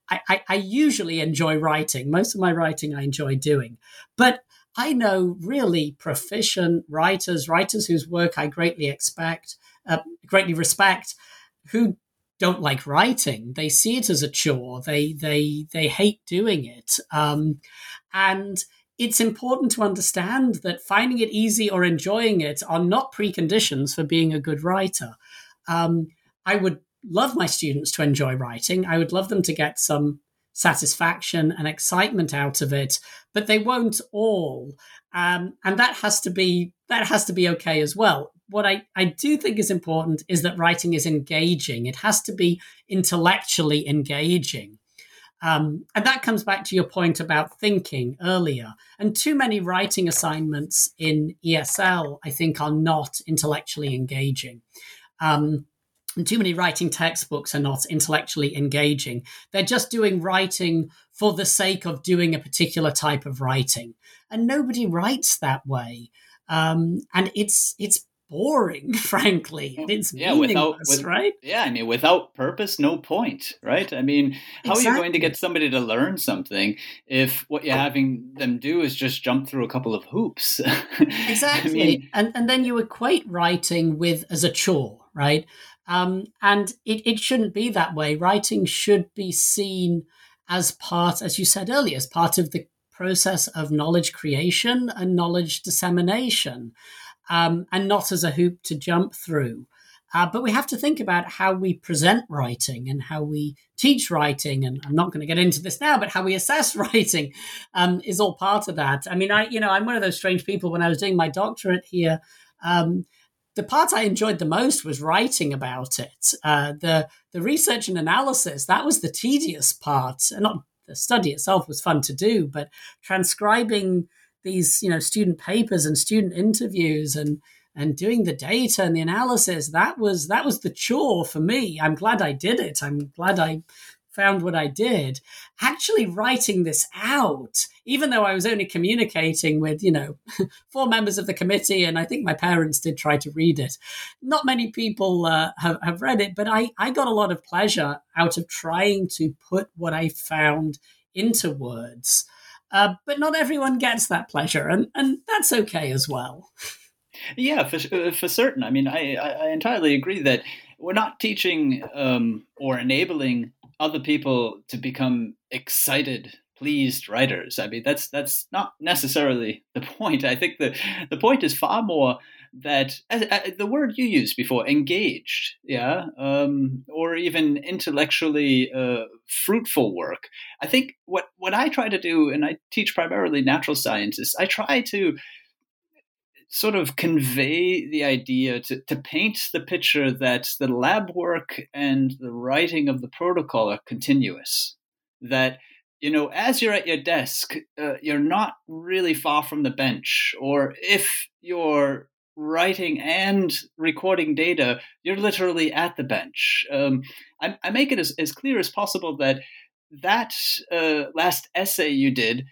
I, I, I usually enjoy writing. Most of my writing I enjoy doing, but I know really proficient writers, writers whose work I greatly expect, uh, greatly respect, who don't like writing. They see it as a chore. They they they hate doing it. Um, and it's important to understand that finding it easy or enjoying it are not preconditions for being a good writer. Um, I would love my students to enjoy writing. I would love them to get some satisfaction and excitement out of it, but they won't all. Um, and that has to be that has to be okay as well. What I, I do think is important is that writing is engaging. It has to be intellectually engaging. Um, and that comes back to your point about thinking earlier. And too many writing assignments in ESL, I think, are not intellectually engaging. Um, and too many writing textbooks are not intellectually engaging. They're just doing writing for the sake of doing a particular type of writing. And nobody writes that way. Um, and it's it's boring, frankly. It's yeah, without with, right? Yeah, I mean, without purpose, no point, right? I mean, how exactly. are you going to get somebody to learn something if what you're having them do is just jump through a couple of hoops? exactly, I mean, and and then you equate writing with as a chore, right? Um, and it, it shouldn't be that way. Writing should be seen as part, as you said earlier, as part of the process of knowledge creation and knowledge dissemination um, and not as a hoop to jump through. Uh, but we have to think about how we present writing and how we teach writing. And I'm not going to get into this now, but how we assess writing um, is all part of that. I mean, I, you know, I'm one of those strange people. When I was doing my doctorate here, um, the part I enjoyed the most was writing about it. Uh, the the research and analysis that was the tedious part. Not the study itself was fun to do, but transcribing these you know student papers and student interviews and and doing the data and the analysis that was that was the chore for me. I'm glad i did it. I'm glad i found what i did. Actually writing this out even though i was only communicating with you know four members of the committee and i think my parents did try to read it. Not many people uh, have, have read it but I, I got a lot of pleasure out of trying to put what i found into words uh, but not everyone gets that pleasure, and, and that's okay as well. Yeah, for, uh, for certain. I mean, I, I entirely agree that we're not teaching um, or enabling other people to become excited pleased writers. I mean, that's that's not necessarily the point. I think the the point is far more that uh, uh, the word you used before, engaged, yeah, um, or even intellectually uh, fruitful work. I think what what I try to do, and I teach primarily natural sciences, I try to sort of convey the idea to, to paint the picture that the lab work and the writing of the protocol are continuous that you know, as you're at your desk, uh, you're not really far from the bench. Or if you're writing and recording data, you're literally at the bench. Um, I, I, make it as, as clear as possible that that uh, last assay you did,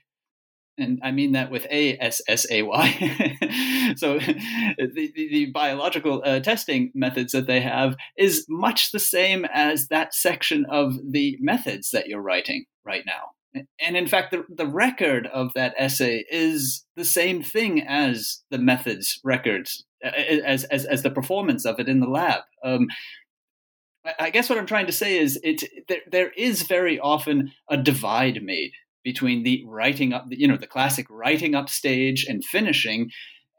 and I mean that with A S S A Y. so the, the, the biological uh, testing methods that they have is much the same as that section of the methods that you're writing right now and in fact, the, the record of that assay is the same thing as the methods records, as, as, as the performance of it in the lab. Um, I guess what I'm trying to say is it there, there is very often a divide made between the writing up, you know, the classic writing up stage and finishing,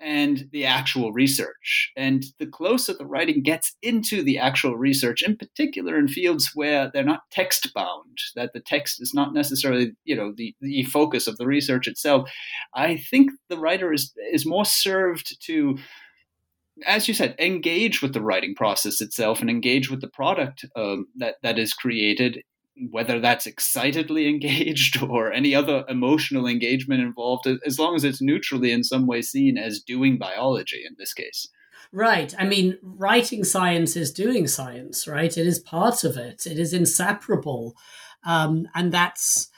and the actual research. And the closer the writing gets into the actual research, in particular in fields where they're not text bound, that the text is not necessarily, you know, the, the focus of the research itself, I think the writer is is more served to as you said, engage with the writing process itself and engage with the product um, that that is created whether that's excitedly engaged or any other emotional engagement involved, as long as it's neutrally in some way seen as doing biology in this case. Right. I mean, writing science is doing science, right? It is part of it. It is inseparable, um, and that's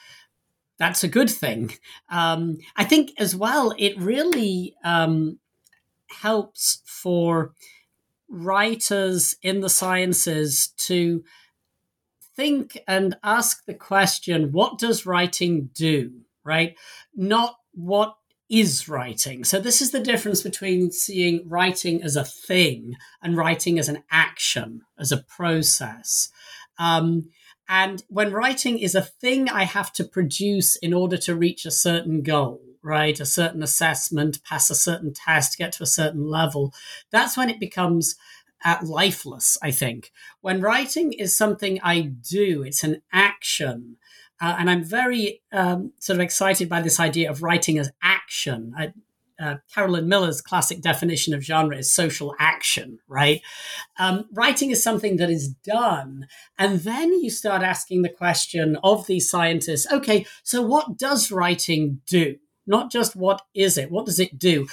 that's a good thing. Um, I think as well. It really um, helps for writers in the sciences to think and ask the question what does writing do, right? Not what is writing. So, this is the difference between seeing writing as a thing and writing as an action, as a process. Um, and when writing is a thing I have to produce in order to reach a certain goal, right? A certain assessment, pass a certain test, get to a certain level, that's when it becomes uh, lifeless, I think. When writing is something I do, it's an action. Uh, and I'm very um, sort of excited by this idea of writing as action. I, uh, Carolyn Miller's classic definition of genre is social action, right? Um, writing is something that is done. And then you start asking the question of these scientists okay, so what does writing do? Not just what is it, what does it do?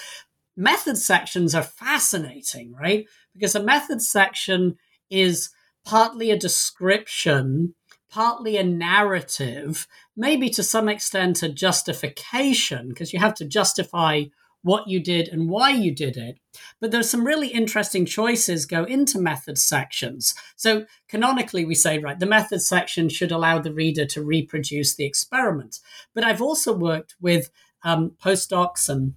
Method sections are fascinating, right? Because a method section is partly a description, partly a narrative, maybe to some extent a justification, because you have to justify what you did and why you did it. But there's some really interesting choices go into method sections. So canonically, we say, right, the method section should allow the reader to reproduce the experiment. But I've also worked with um, postdocs and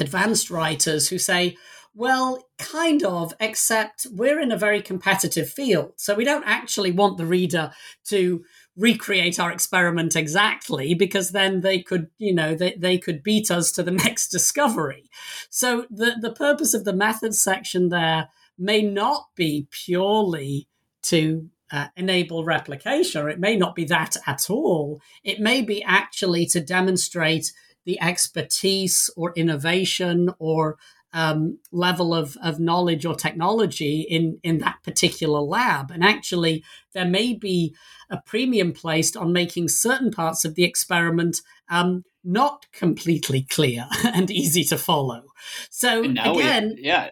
advanced writers who say, well, kind of, except we're in a very competitive field. So we don't actually want the reader to recreate our experiment exactly because then they could you know they, they could beat us to the next discovery so the the purpose of the method section there may not be purely to uh, enable replication or it may not be that at all it may be actually to demonstrate the expertise or innovation or um, level of, of knowledge or technology in, in that particular lab. And actually, there may be a premium placed on making certain parts of the experiment um, not completely clear and easy to follow. So again, we, yeah,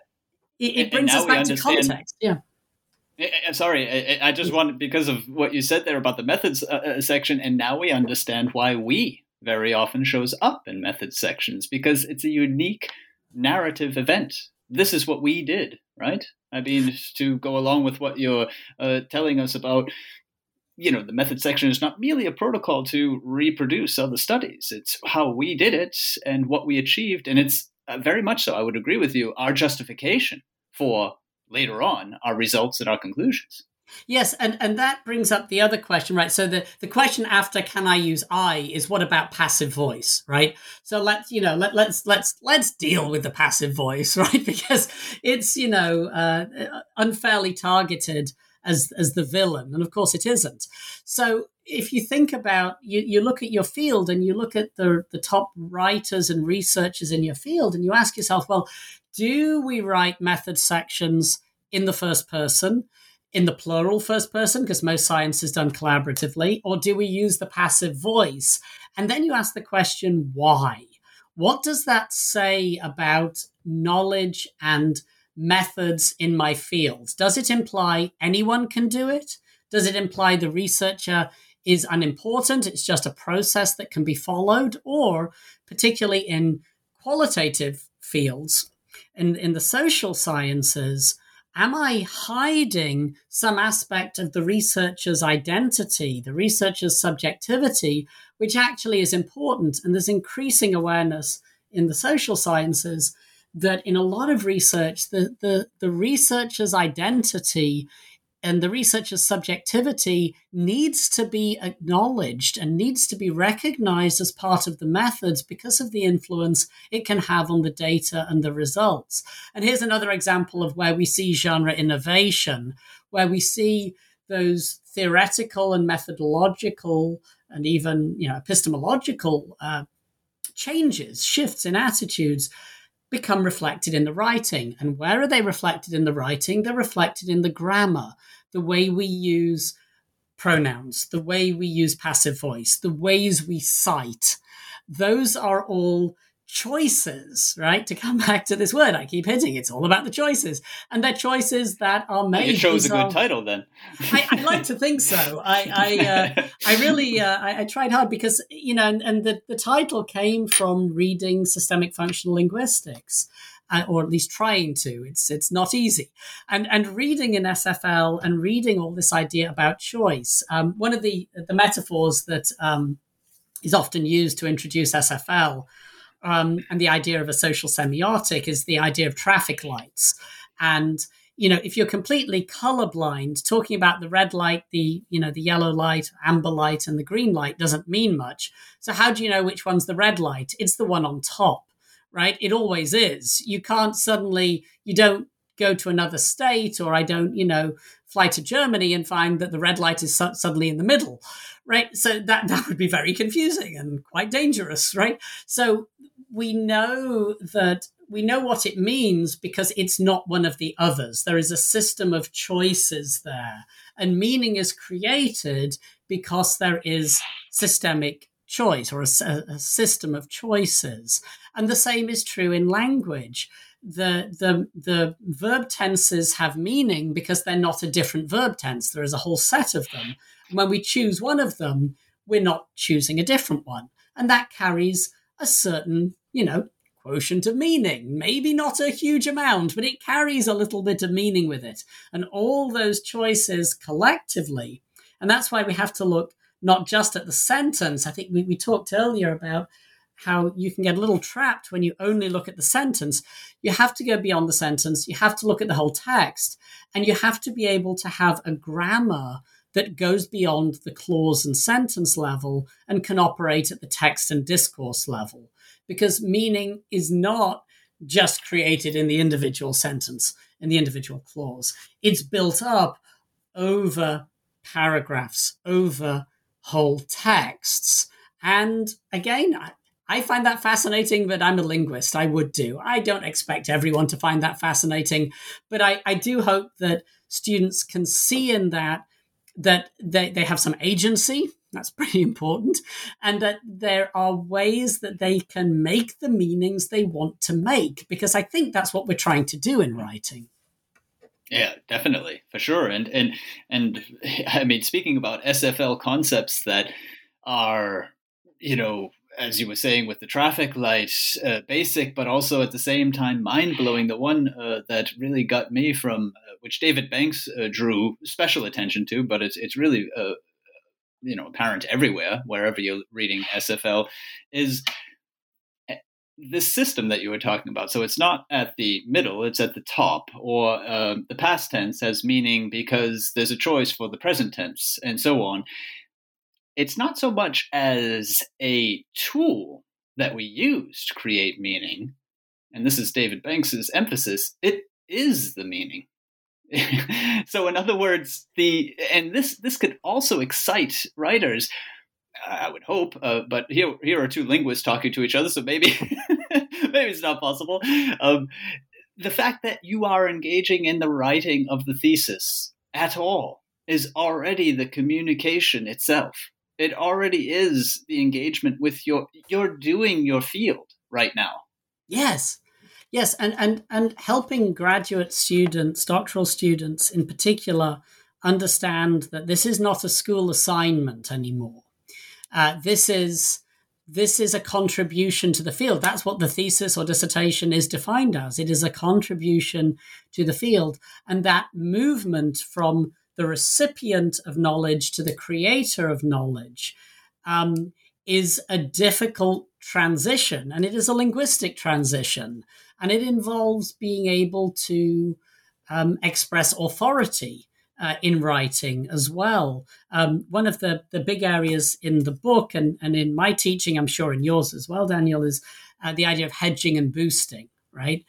it, it brings us back to context. Yeah. I'm sorry. I, just wanted because of what you said there about the methods uh, uh, section, and now we understand why we very often shows up in methods sections because it's a unique narrative event. This is what we did, right? I mean, to go along with what you're uh, telling us about, you know, the method section is not merely a protocol to reproduce other studies. It's how we did it and what we achieved. And it's uh, very much so, I would agree with you, our justification for later on our results and our conclusions. Yes, and, and that brings up the other question, right? So the, the question after can I use I is what about passive voice, right? So let's you know let, let's let's let's deal with the passive voice, right? Because it's you know uh, unfairly targeted as as the villain, and of course it isn't. So if you think about you, you look at your field and you look at the the top writers and researchers in your field, and you ask yourself, well, do we write method sections in the first person? In the plural first person because most science is done collaboratively, or do we use the passive voice? And then you ask the question, why? What does that say about knowledge and methods in my field? Does it imply anyone can do it? Does it imply the researcher is unimportant? It's just a process that can be followed? Or, particularly in qualitative fields, in, in the social sciences, am I hiding some aspect of the researcher's identity, the researcher's subjectivity, which actually is important? And there's increasing awareness in the social sciences that in a lot of research, the, the, the researcher's identity and the researcher's subjectivity needs to be acknowledged and needs to be recognized as part of the methods because of the influence it can have on the data and the results. And here's another example of where we see genre innovation, where we see those theoretical and methodological and even you know epistemological uh, changes, shifts in attitudes become reflected in the writing. And where are they reflected in the writing? They're reflected in the grammar the way we use pronouns, the way we use passive voice, the ways we cite. Those are all choices, right? To come back to this word, I keep hitting. It's all about the choices, and they're choices that are made. You chose a good title, then. I, I, like to think so. I, I, uh, I really, uh, I, I, tried hard because you know, and, and the the title came from reading systemic functional linguistics, uh, or at least trying to. It's it's not easy. And and reading in SFL and reading all this idea about choice. Um, one of the the metaphors that um, is often used to introduce SFL um, and the idea of a social semiotic is the idea of traffic lights. And you know, if you're completely colorblind, talking about the red light, the you know the yellow light, amber light, and the green light doesn't mean much. So how do you know which one's the red light? It's the one on top, right? It always is. You can't suddenly you don't go to another state, or I don't you know fly to Germany and find that the red light is su- suddenly in the middle, right? So that that would be very confusing and quite dangerous, right? So we know that we know what it means because it's not one of the others. There is a system of choices there, and meaning is created because there is systemic choice or a, a system of choices. And the same is true in language. The, the, the verb tenses have meaning because they're not a different verb tense. There is a whole set of them. And when we choose one of them, we're not choosing a different one. And that carries a certain, you know, quotient of meaning. Maybe not a huge amount, but it carries a little bit of meaning with it. And all those choices collectively, and that's why we have to look not just at the sentence. I think we, we talked earlier about how you can get a little trapped when you only look at the sentence. You have to go beyond the sentence, you have to look at the whole text, and you have to be able to have a grammar that goes beyond the clause and sentence level and can operate at the text and discourse level because meaning is not just created in the individual sentence, in the individual clause. It's built up over paragraphs, over whole texts. And again, I, I find that fascinating, but I'm a linguist. I would do. I don't expect everyone to find that fascinating, but I, I do hope that students can see in that that they, they have some agency that's pretty important. And that there are ways that they can make the meanings they want to make, because I think that's what we're trying to do in writing. Yeah, definitely, for sure. And and and I mean, speaking about SFL concepts that are, you know, as you were saying with the traffic light, uh, basic, but also at the same time mind blowing. The one uh, that really got me from uh, which David Banks uh, drew special attention to, but it's it's really uh, you know apparent everywhere wherever you're reading SFL is eh, this system that you were talking about. So it's not at the middle; it's at the top, or uh, the past tense has meaning because there's a choice for the present tense, and so on. It's not so much as a tool that we use to create meaning, and this is David Banks's emphasis. It is the meaning. so in other words the and this this could also excite writers i would hope uh, but here here are two linguists talking to each other so maybe maybe it's not possible. Um, the fact that you are engaging in the writing of the thesis at all is already the communication itself. It already is the engagement with your you're doing your field right now. Yes Yes, and, and, and helping graduate students, doctoral students in particular, understand that this is not a school assignment anymore. Uh, this is this is a contribution to the field. That's what the thesis or dissertation is defined as. It is a contribution to the field, and that movement from the recipient of knowledge to the creator of knowledge um, is a difficult transition, and it is a linguistic transition and it involves being able to um, express authority uh, in writing as well. Um, one of the, the big areas in the book and, and in my teaching, I'm sure in yours as well, Daniel, is uh, the idea of hedging and boosting, right?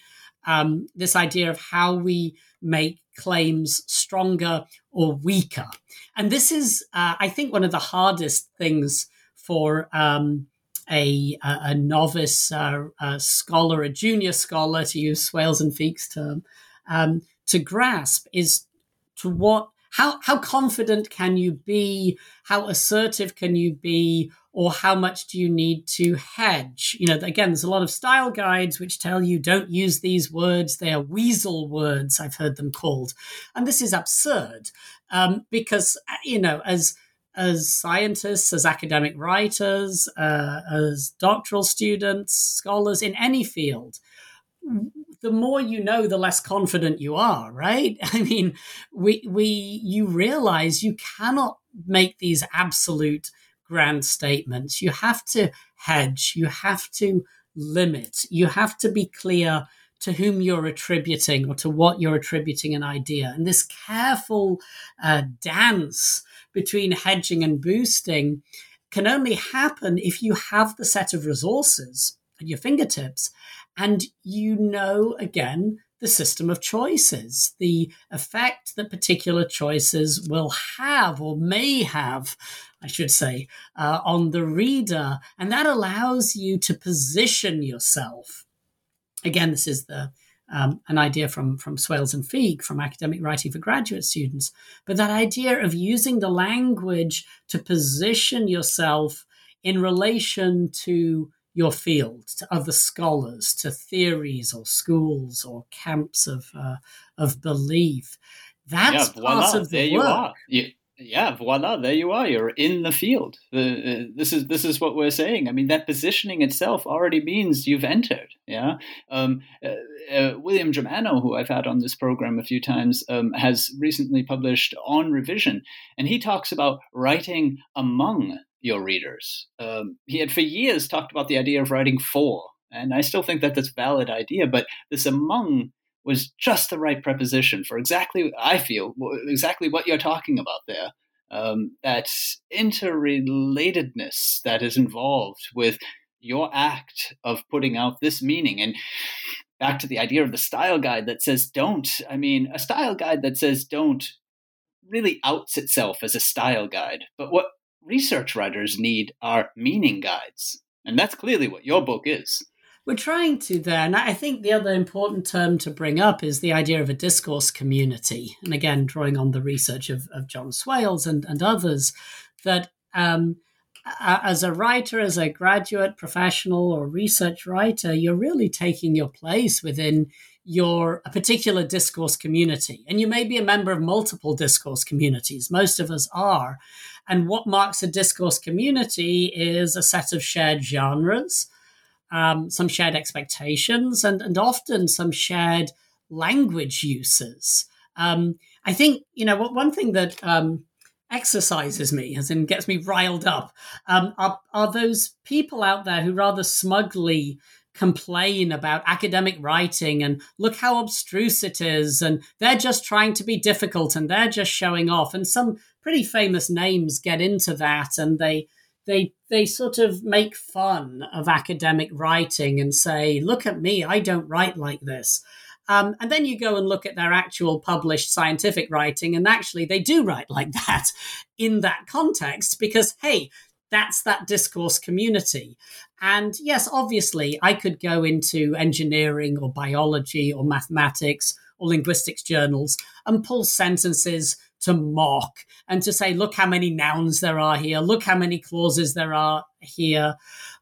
Um, this idea of how we make claims stronger or weaker. And this is, uh, I think, one of the hardest things for um, a, a, novice uh, a scholar, a junior scholar, to use Swales and Feak's term, um, to grasp is to what how how confident can you be? How assertive can you be? Or how much do you need to hedge? You know, again, there's a lot of style guides which tell you don't use these words. They are weasel words, I've heard them called. And this is absurd um, because, you know, as as scientists, as academic writers, uh, as doctoral students, scholars in any field, the more you know, the less confident you are, right? I mean, we we you realize you cannot make these absolute grand statements. You have to hedge. You have to limit. You have to be clear to whom you're attributing or to what you're attributing an idea. And this careful uh, dance between hedging and boosting can only happen if you have the set of resources at your fingertips and you know, again, the system of choices, the effect that particular choices will have or may have, I should say, uh, on the reader. And that allows you to position yourself again, this is the um, an idea from from Swales and Feak from academic writing for graduate students. But that idea of using the language to position yourself in relation to your field, to other scholars, to theories or schools or camps of uh, of belief. That's yeah, part of the there work. You are. You, yeah, voila, there you are. You're in the field. Uh, this is this is what we're saying. I mean, that positioning itself already means you've entered. Yeah. Um, uh, uh, William Germano, who I've had on this program a few times, um, has recently published on revision, and he talks about writing among your readers. Um, he had for years talked about the idea of writing for, and I still think that that's a valid idea. But this among was just the right preposition for exactly I feel exactly what you're talking about there. Um, that interrelatedness that is involved with your act of putting out this meaning. And back to the idea of the style guide that says don't i mean a style guide that says don't really outs itself as a style guide but what research writers need are meaning guides. And that's clearly what your book is we're trying to there. And I think the other important term to bring up is the idea of a discourse community. And again, drawing on the research of, of John Swales and, and others, that um, as a writer, as a graduate, professional, or research writer, you're really taking your place within your a particular discourse community. And you may be a member of multiple discourse communities. Most of us are. And what marks a discourse community is a set of shared genres um, some shared expectations, and, and often some shared language uses. Um, I think, you know, one thing that um, exercises me, as in gets me riled up, um, are, are those people out there who rather smugly complain about academic writing and look how abstruse it is and they're just trying to be difficult and they're just showing off and some pretty famous names get into that and they they they sort of make fun of academic writing and say, "Look at me, I don't write like this." Um, and then you go and look at their actual published scientific writing, and actually they do write like that in that context because, hey, that's that discourse community. And yes, obviously, I could go into engineering or biology or mathematics or linguistics journals and pull sentences to mock and to say, look how many nouns there are here, look how many clauses there are here.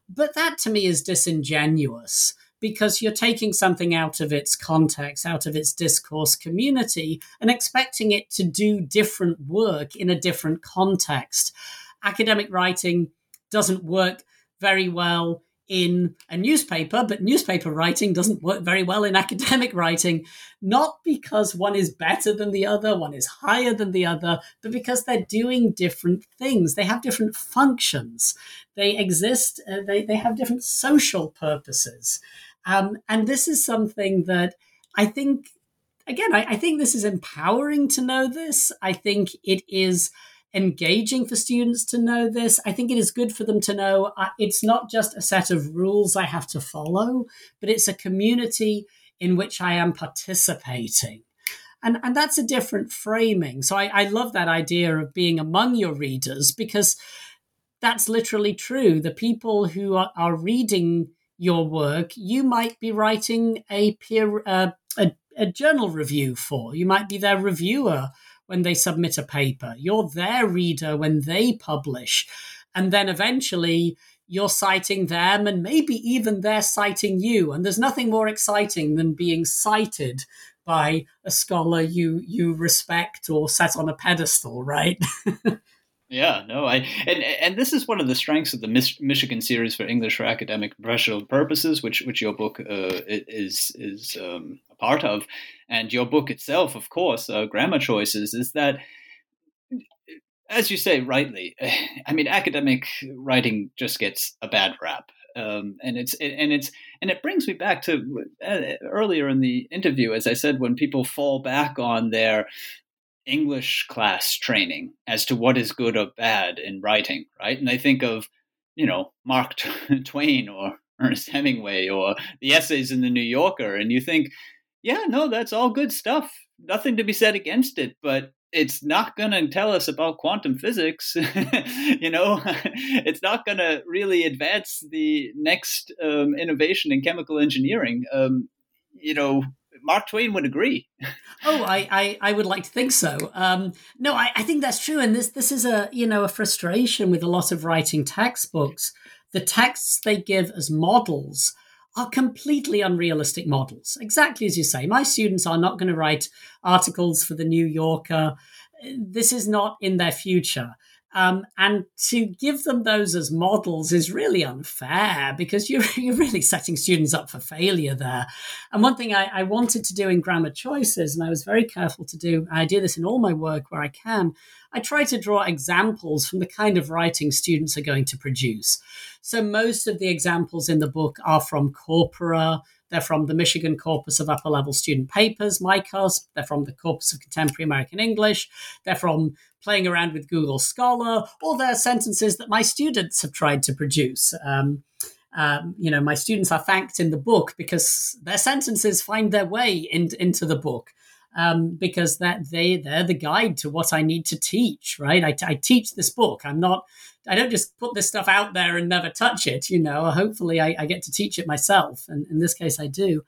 But that to me is disingenuous because you're taking something out of its context, out of its discourse community, and expecting it to do different work in a different context. Academic writing doesn't work very well in a newspaper, but newspaper writing doesn't work very well in academic writing, not because one is better than the other, one is higher than the other, but because they're doing different things. They have different functions. They exist, uh, they, they have different social purposes. Um, and this is something that I think, again, I, I think this is empowering to know this. I think it is engaging for students to know this. I think it is good for them to know uh, it's not just a set of rules I have to follow, but it's a community in which I am participating. And, and that's a different framing. So I, I love that idea of being among your readers because that's literally true. The people who are, are reading your work, you might be writing a peer uh, a, a journal review for. You might be their reviewer when they submit a paper. You're their reader when they publish. And then eventually you're citing them and maybe even they're citing you. And there's nothing more exciting than being cited by a scholar you you respect or set on a pedestal, right? Yeah, no, I and and this is one of the strengths of the Mich- Michigan series for English for academic professional purposes, which which your book uh, is is um, a part of, and your book itself, of course, uh, grammar choices, is that as you say rightly, I mean, academic writing just gets a bad rap. Um, and it's and it's and it brings me back to uh, earlier in the interview, as I said, when people fall back on their English class training as to what is good or bad in writing, right? And they think of, you know, Mark Twain or Ernest Hemingway or the essays in the New Yorker, and you think, yeah, no, that's all good stuff. Nothing to be said against it, but it's not going to tell us about quantum physics. you know, it's not going to really advance the next um, innovation in chemical engineering. Um, you know, Mark Twain would agree. oh, I, I, I, would like to think so. Um, no, I, I think that's true, and this this is a you know a frustration with a lot of writing textbooks. The texts they give as models are completely unrealistic models. Exactly as you say, my students are not going to write articles for the New Yorker. This is not in their future. Um, and to give them those as models is really unfair because you're, you're really setting students up for failure there. And one thing I, I wanted to do in grammar choices, and I was very careful to do, I do this in all my work where I can, I try to draw examples from the kind of writing students are going to produce. So most of the examples in the book are from corpora, they're from the Michigan Corpus of Upper Level Student Papers, MICUSP. They're from the Corpus of Contemporary American English. They're from playing around with Google Scholar, or they're sentences that my students have tried to produce. Um, um, you know, my students are thanked in the book because their sentences find their way in, into the book. Um, because that they they're the guide to what I need to teach, right? I, I teach this book. I'm not I don't just put this stuff out there and never touch it. You know, hopefully I, I get to teach it myself, and in this case I do.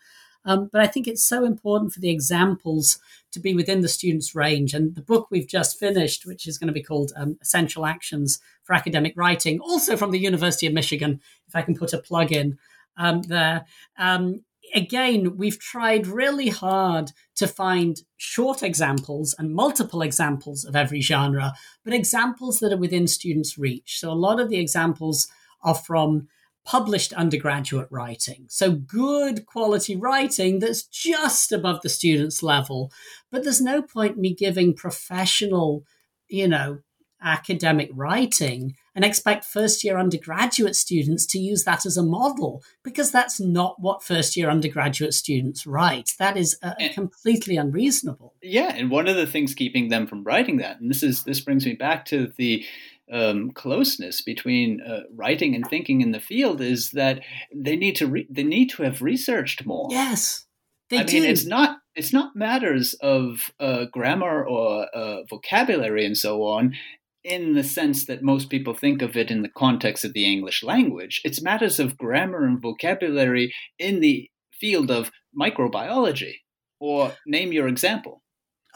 Um, but I think it's so important for the examples to be within the student's range. And the book we've just finished, which is going to be called um, Essential Actions for Academic Writing, also from the University of Michigan, if I can put a plug in um, there, um, again, we've tried really hard to find short examples and multiple examples of every genre, but examples that are within students' reach. So a lot of the examples are from published undergraduate writing. So good quality writing that's just above the student's level. But there's no point me giving professional, you know, academic writing and expect first year undergraduate students to use that as a model because that's not what first year undergraduate students write. That is uh, completely unreasonable. Yeah, and one of the things keeping them from writing that, and this is this brings me back to the um, closeness between uh, writing and thinking in the field, is that they need to re- they need to have researched more. Yes, they I do. mean, it's not it's not matters of uh, grammar or uh, vocabulary and so on in the sense that most people think of it in the context of the English language. It's matters of grammar and vocabulary in the field of microbiology. Or name your example.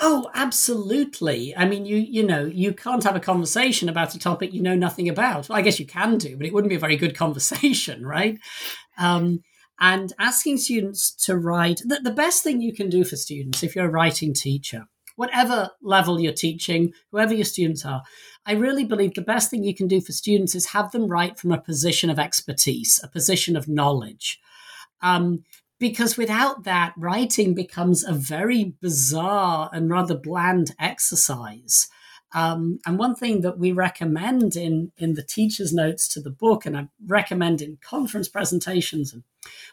Oh, absolutely. I mean, you you know, you can't have a conversation about a topic you know nothing about. Well, I guess you can do, but it wouldn't be a very good conversation, right? Um, and asking students to write the, the best thing you can do for students if you're a writing teacher whatever level you're teaching, whoever your students are, I really believe the best thing you can do for students is have them write from a position of expertise, a position of knowledge. Um, because without that, writing becomes a very bizarre and rather bland exercise. Um, and one thing that we recommend in, in the teacher's notes to the book, and I recommend in conference presentations and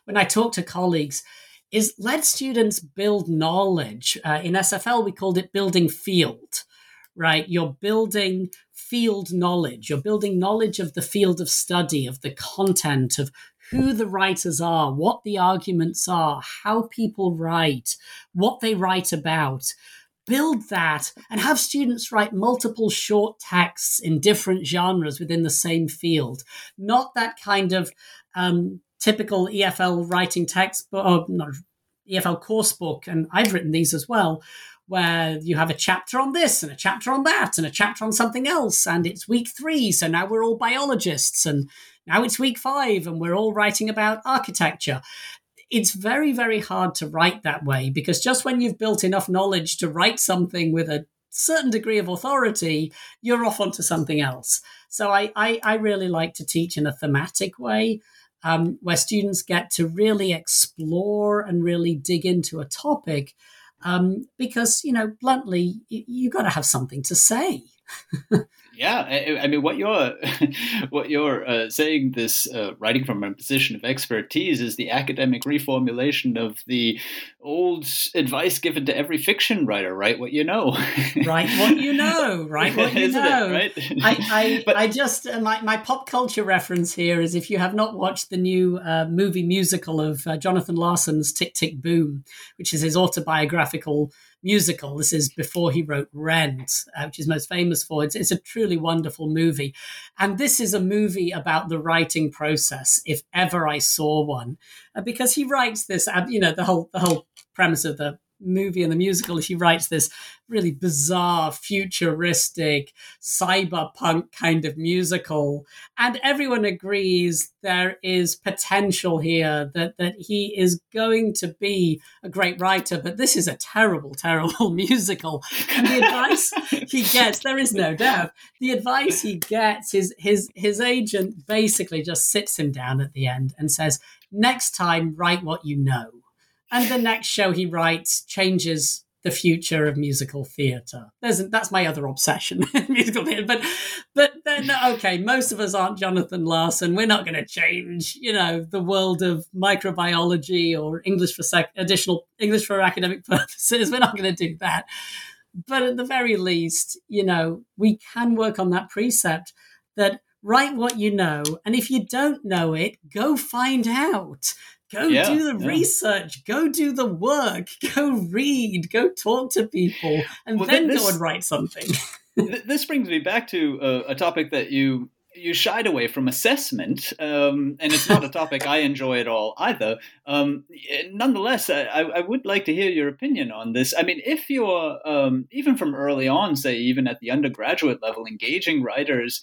when I talk to colleagues, is let students build knowledge. Uh, in SFL, we called it building field, right? You're building field knowledge. You're building knowledge of the field of study, of the content, of who the writers are, what the arguments are, how people write, what they write about. Build that and have students write multiple short texts in different genres within the same field. Not that kind of um, typical EFL writing text, or not EFL course book, and I've written these as well, where you have a chapter on this and a chapter on that and a chapter on something else, and it's week three, so now we're all biologists, and now it's week five, and we're all writing about architecture. It's very, very hard to write that way because just when you've built enough knowledge to write something with a certain degree of authority, you're off onto something else. So I, I, I really like to teach in a thematic way. Um, where students get to really explore and really dig into a topic um, because you know bluntly you, you got to have something to say Yeah, I, I, mean, what you're what you're uh, saying, this uh, writing from a position of expertise, is the academic reformulation of the old advice given to every fiction writer: write what you know. write what you know. Write what you know. It, right? I, I, but, I just uh, my my pop culture reference here is if you have not watched the new uh, movie musical of uh, Jonathan Larson's Tick Tick Boom, which is his autobiographical musical. This is before he wrote Rent, uh, which he's most famous for. It's, it's a truly wonderful movie. And this is a movie about the writing process, if ever I saw one, uh, because he writes this, uh, you know, the whole, the whole premise of the movie and the musical, he writes this really bizarre, futuristic, cyberpunk kind of musical. And everyone agrees there is potential here that, that he is going to be a great writer, but this is a terrible, terrible musical. And the advice he gets, there is no doubt, the advice he gets is his his agent basically just sits him down at the end and says, Next time, write what you know and the next show he writes changes the future of musical theatre. that's my other obsession, musical theatre. But but then okay, most of us aren't Jonathan Larson. We're not going to change, you know, the world of microbiology or English for sec- additional English for academic purposes. We're not going to do that. But at the very least, you know, we can work on that precept that write what you know, and if you don't know it, go find out. Go yeah, do the yeah. research. Go do the work. Go read. Go talk to people, and well, then this, go and write something. this brings me back to uh, a topic that you you shied away from assessment, um, and it's not a topic I enjoy at all either. Um, nonetheless, I, I, would like to hear your opinion on this. I mean, if you're um, even from early on, say even at the undergraduate level, engaging writers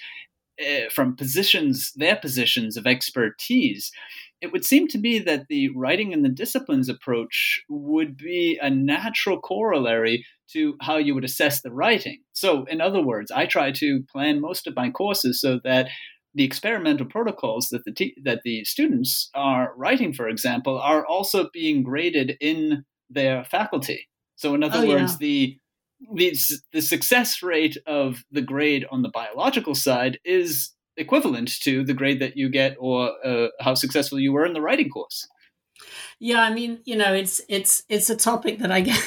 uh, from positions, their positions of expertise, it would seem to me that the writing and the disciplines approach would be a natural corollary to how you would assess the writing. So, in other words, I try to plan most of my courses so that the experimental protocols that the te- that the students are writing, for example, are also being graded in their faculty. So, in other oh, words, yeah. the the the success rate of the grade on the biological side is equivalent to the grade that you get or uh, how successful you were in the writing course. Yeah, I mean, you know, it's it's it's a topic that I get.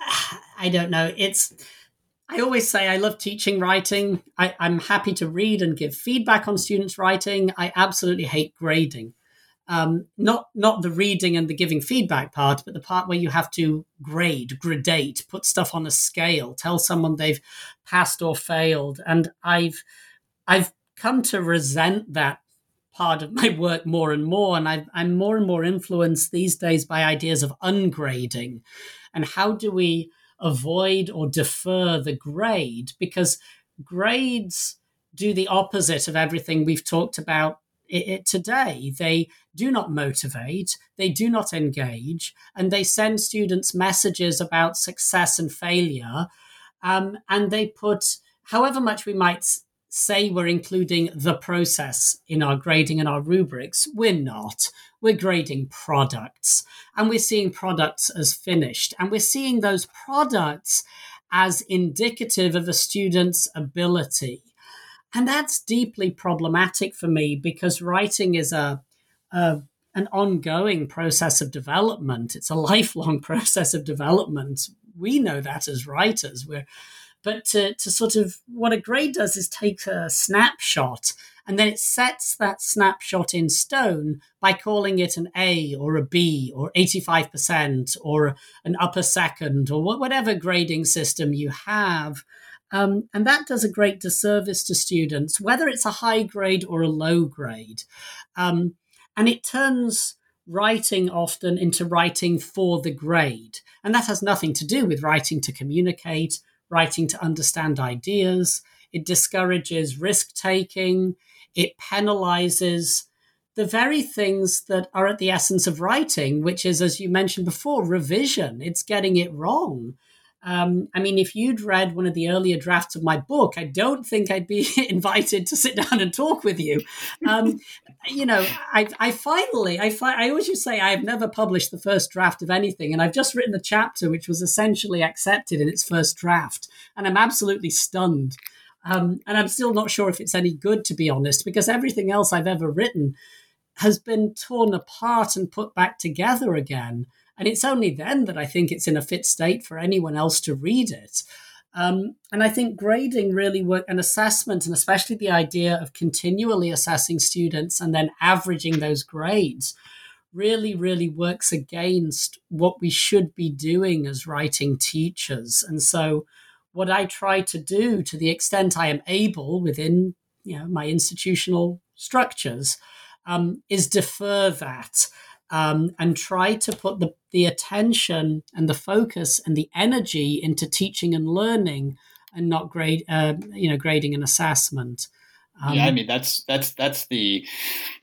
I don't know. It's I always say I love teaching writing. I, I'm happy to read and give feedback on students' writing. I absolutely hate grading. Um, not not the reading and the giving feedback part, but the part where you have to grade, gradate, put stuff on a scale, tell someone they've passed or failed. And I've I've come to resent that part of my work more and more. And i am more and more influenced these days by ideas of ungrading and how do we avoid or defer the grade because grades do the opposite of everything we've talked about it, today. They do not motivate, they do not engage, and they send students messages about success and failure. Um, and they put however much we might say we're including the process in our grading and our rubrics. We're not. We're grading products and we're seeing products as finished and we're seeing those products as indicative of a student's ability. And that's deeply problematic for me because writing is a, a an ongoing process of development. It's a lifelong process of development. We know that as writers. We're but to, to sort of what a grade does is take a snapshot and then it sets that snapshot in stone by calling it an A or a B or 85% or an upper second or whatever grading system you have. Um, and that does a great disservice to students, whether it's a high grade or a low grade. Um, and it turns writing often into writing for the grade. And that has nothing to do with writing to communicate writing to understand ideas. It discourages risk taking. It penalizes the very things that are at the essence of writing, which is, as you mentioned before, revision. It's getting it wrong. Um, I mean, if you'd read one of the earlier drafts of my book, I don't think I'd be invited to sit down and talk with you. Um, you know, I, I finally, I, fi- I always to say I've never published the first draft of anything, and I've just written a chapter which was essentially accepted in its first draft, and I'm absolutely stunned. Um, and I'm still not sure if it's any good, to be honest, because everything else I've ever written has been torn apart and put back together again. And it's only then that I think it's in a fit state for anyone else to read it. Um, and I think grading really work an assessment, and especially the idea of continually assessing students and then averaging those grades, really, really works against what we should be doing as writing teachers. And so, what I try to do, to the extent I am able within you know my institutional structures, um, is defer that um, and try to put the, the attention and the focus and the energy into teaching and learning and not grade uh, you know grading and assessment. Um, yeah i mean that's that's that's the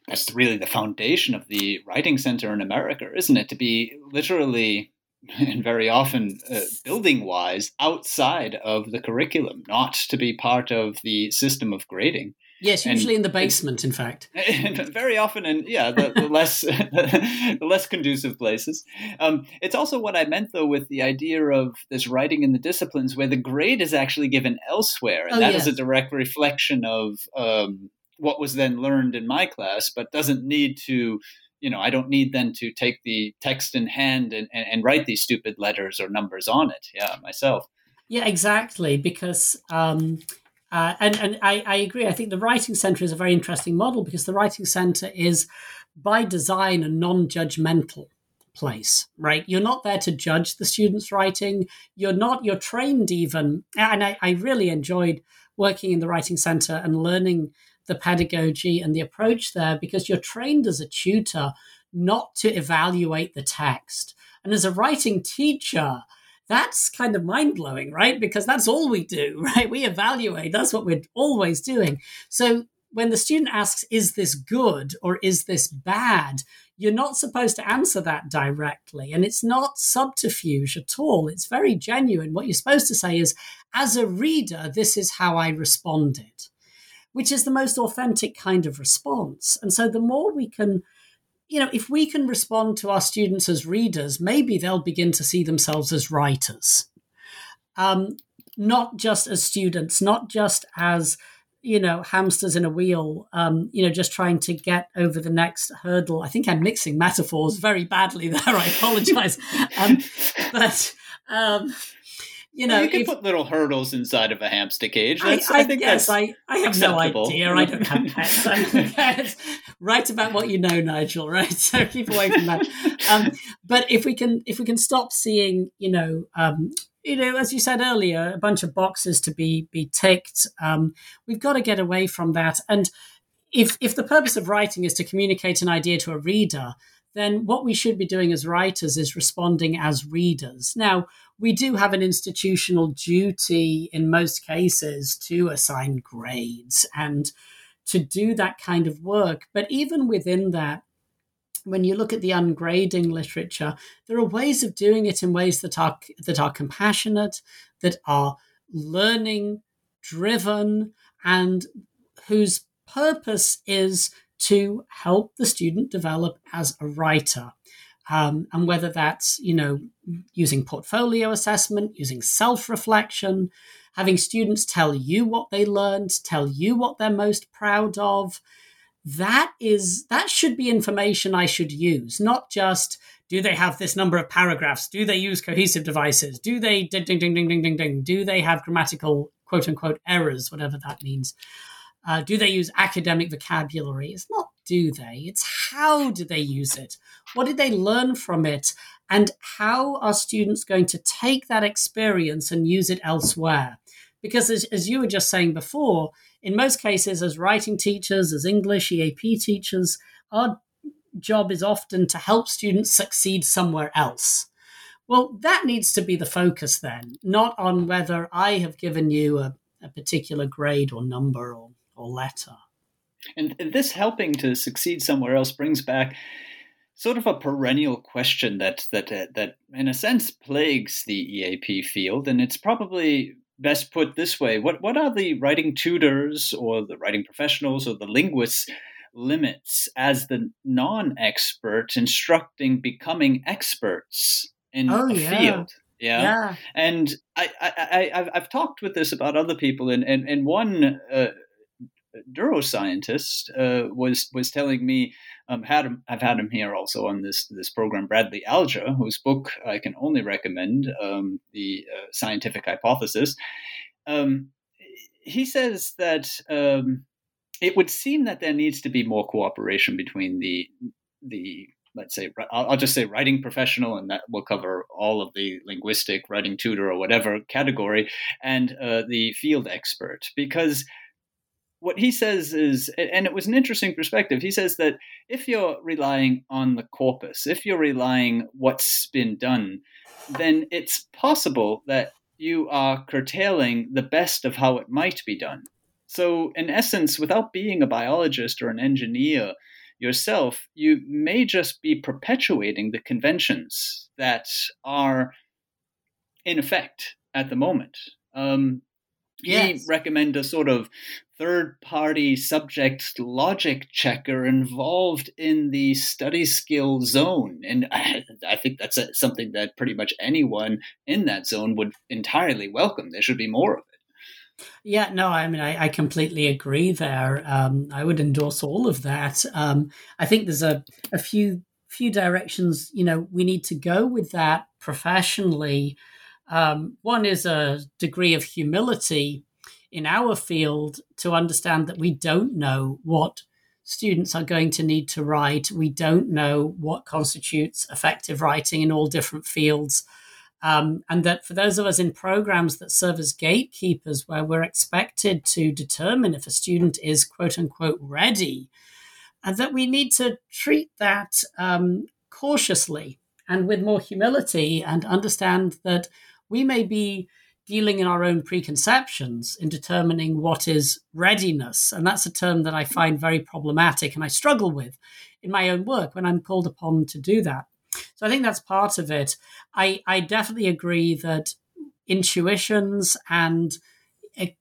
that's really the foundation of the writing center in america isn't it? To be literally and very often uh, building wise outside of the curriculum not to be part of the system of grading Yes, usually and in the basement, in fact. Very often in yeah, the, the less the less conducive places. Um, it's also what I meant though with the idea of this writing in the disciplines where the grade is actually given elsewhere, and oh, that yes. is a direct reflection of um, what was then learned in my class, but doesn't need to. You know, I don't need then to take the text in hand and, and, and write these stupid letters or numbers on it. Yeah, myself. Yeah, exactly. Because um, uh, and and I, I agree. I think the writing center is a very interesting model because the writing center is by design a non-judgmental place, right? You're not there to judge the students' writing. You're not, you're trained even. And I, I really enjoyed working in the writing center and learning the pedagogy and the approach there because you're trained as a tutor not to evaluate the text. And as a writing teacher, that's kind of mind blowing, right? Because that's all we do, right? We evaluate, that's what we're always doing. So when the student asks, is this good or is this bad? You're not supposed to answer that directly. And it's not subterfuge at all. It's very genuine. What you're supposed to say is, as a reader, this is how I responded, which is the most authentic kind of response. And so the more we can you know, if we can respond to our students as readers, maybe they'll begin to see themselves as writers, um, not just as students, not just as you know hamsters in a wheel um, you know just trying to get over the next hurdle. I think i'm mixing metaphors very badly there i apologize. Um, but um, you know, well, you can if, put little hurdles inside of a hamster cage. That's, I, I, I think guess I, I have acceptable. no idea. I don't have pets. right about what you know, Nigel. Right, so keep away from that. Um, but if we can, if we can stop seeing, you know, um, you know, as you said earlier, a bunch of boxes to be be ticked. Um, we've got to get away from that. And if if the purpose of writing is to communicate an idea to a reader, then what we should be doing as writers is responding as readers. Now, we do have an institutional duty in most cases to assign grades and to do that kind of work. But even within that, when you look at the ungrading literature, there are ways of doing it in ways that are that are compassionate, that are learning driven, and whose purpose is to help the student develop as a writer. Um, and whether that's you know using portfolio assessment, using self-reflection, having students tell you what they learned, tell you what they're most proud of, that is that should be information I should use, not just do they have this number of paragraphs? Do they use cohesive devices? Do they ding ding ding ding ding ding ding? Do they have grammatical quote unquote errors, whatever that means? Uh, do they use academic vocabulary? It's not do they, it's how do they use it? What did they learn from it? And how are students going to take that experience and use it elsewhere? Because as, as you were just saying before, in most cases, as writing teachers, as English EAP teachers, our job is often to help students succeed somewhere else. Well, that needs to be the focus then, not on whether I have given you a, a particular grade or number or or letter. And this helping to succeed somewhere else brings back sort of a perennial question that that uh, that in a sense plagues the EAP field, and it's probably best put this way: what what are the writing tutors or the writing professionals or the linguists limits as the non-expert instructing becoming experts in oh, a yeah. field? Yeah. yeah. And I, I, I, have talked with this about other people, and, and, and one uh, neuroscientist uh, was was telling me um, had him, I've had him here also on this this program Bradley Alger whose book I can only recommend um, the uh, scientific hypothesis. Um, he says that um, it would seem that there needs to be more cooperation between the the let's say I'll, I'll just say writing professional and that will cover all of the linguistic writing tutor or whatever category and uh, the field expert. Because what he says is, and it was an interesting perspective. He says that if you're relying on the corpus, if you're relying what's been done, then it's possible that you are curtailing the best of how it might be done. So, in essence, without being a biologist or an engineer yourself, you may just be perpetuating the conventions that are in effect at the moment. Um, yes. he recommend a sort of third party subject logic checker involved in the study skill zone. And I, think that's a, something that pretty much anyone in that zone would entirely welcome. There should be more of it. Yeah, no, I mean, I, I completely agree there. Um, I would endorse all of that. Um, I think there's a, a few few directions, you know, we need to go with that professionally. Um, one is a degree of humility in our field to understand that we don't know what students are going to need to write. We don't know what constitutes effective writing in all different fields. Um, and that for those of us in programs that serve as gatekeepers, where we're expected to determine if a student is quote unquote ready, and that we need to treat that um, cautiously and with more humility and understand that we may be dealing in our own preconceptions in determining what is readiness. And that's a term that I find very problematic and I struggle with in my own work when I'm called upon to do that. So I think that's part of it. I, I definitely agree that intuitions and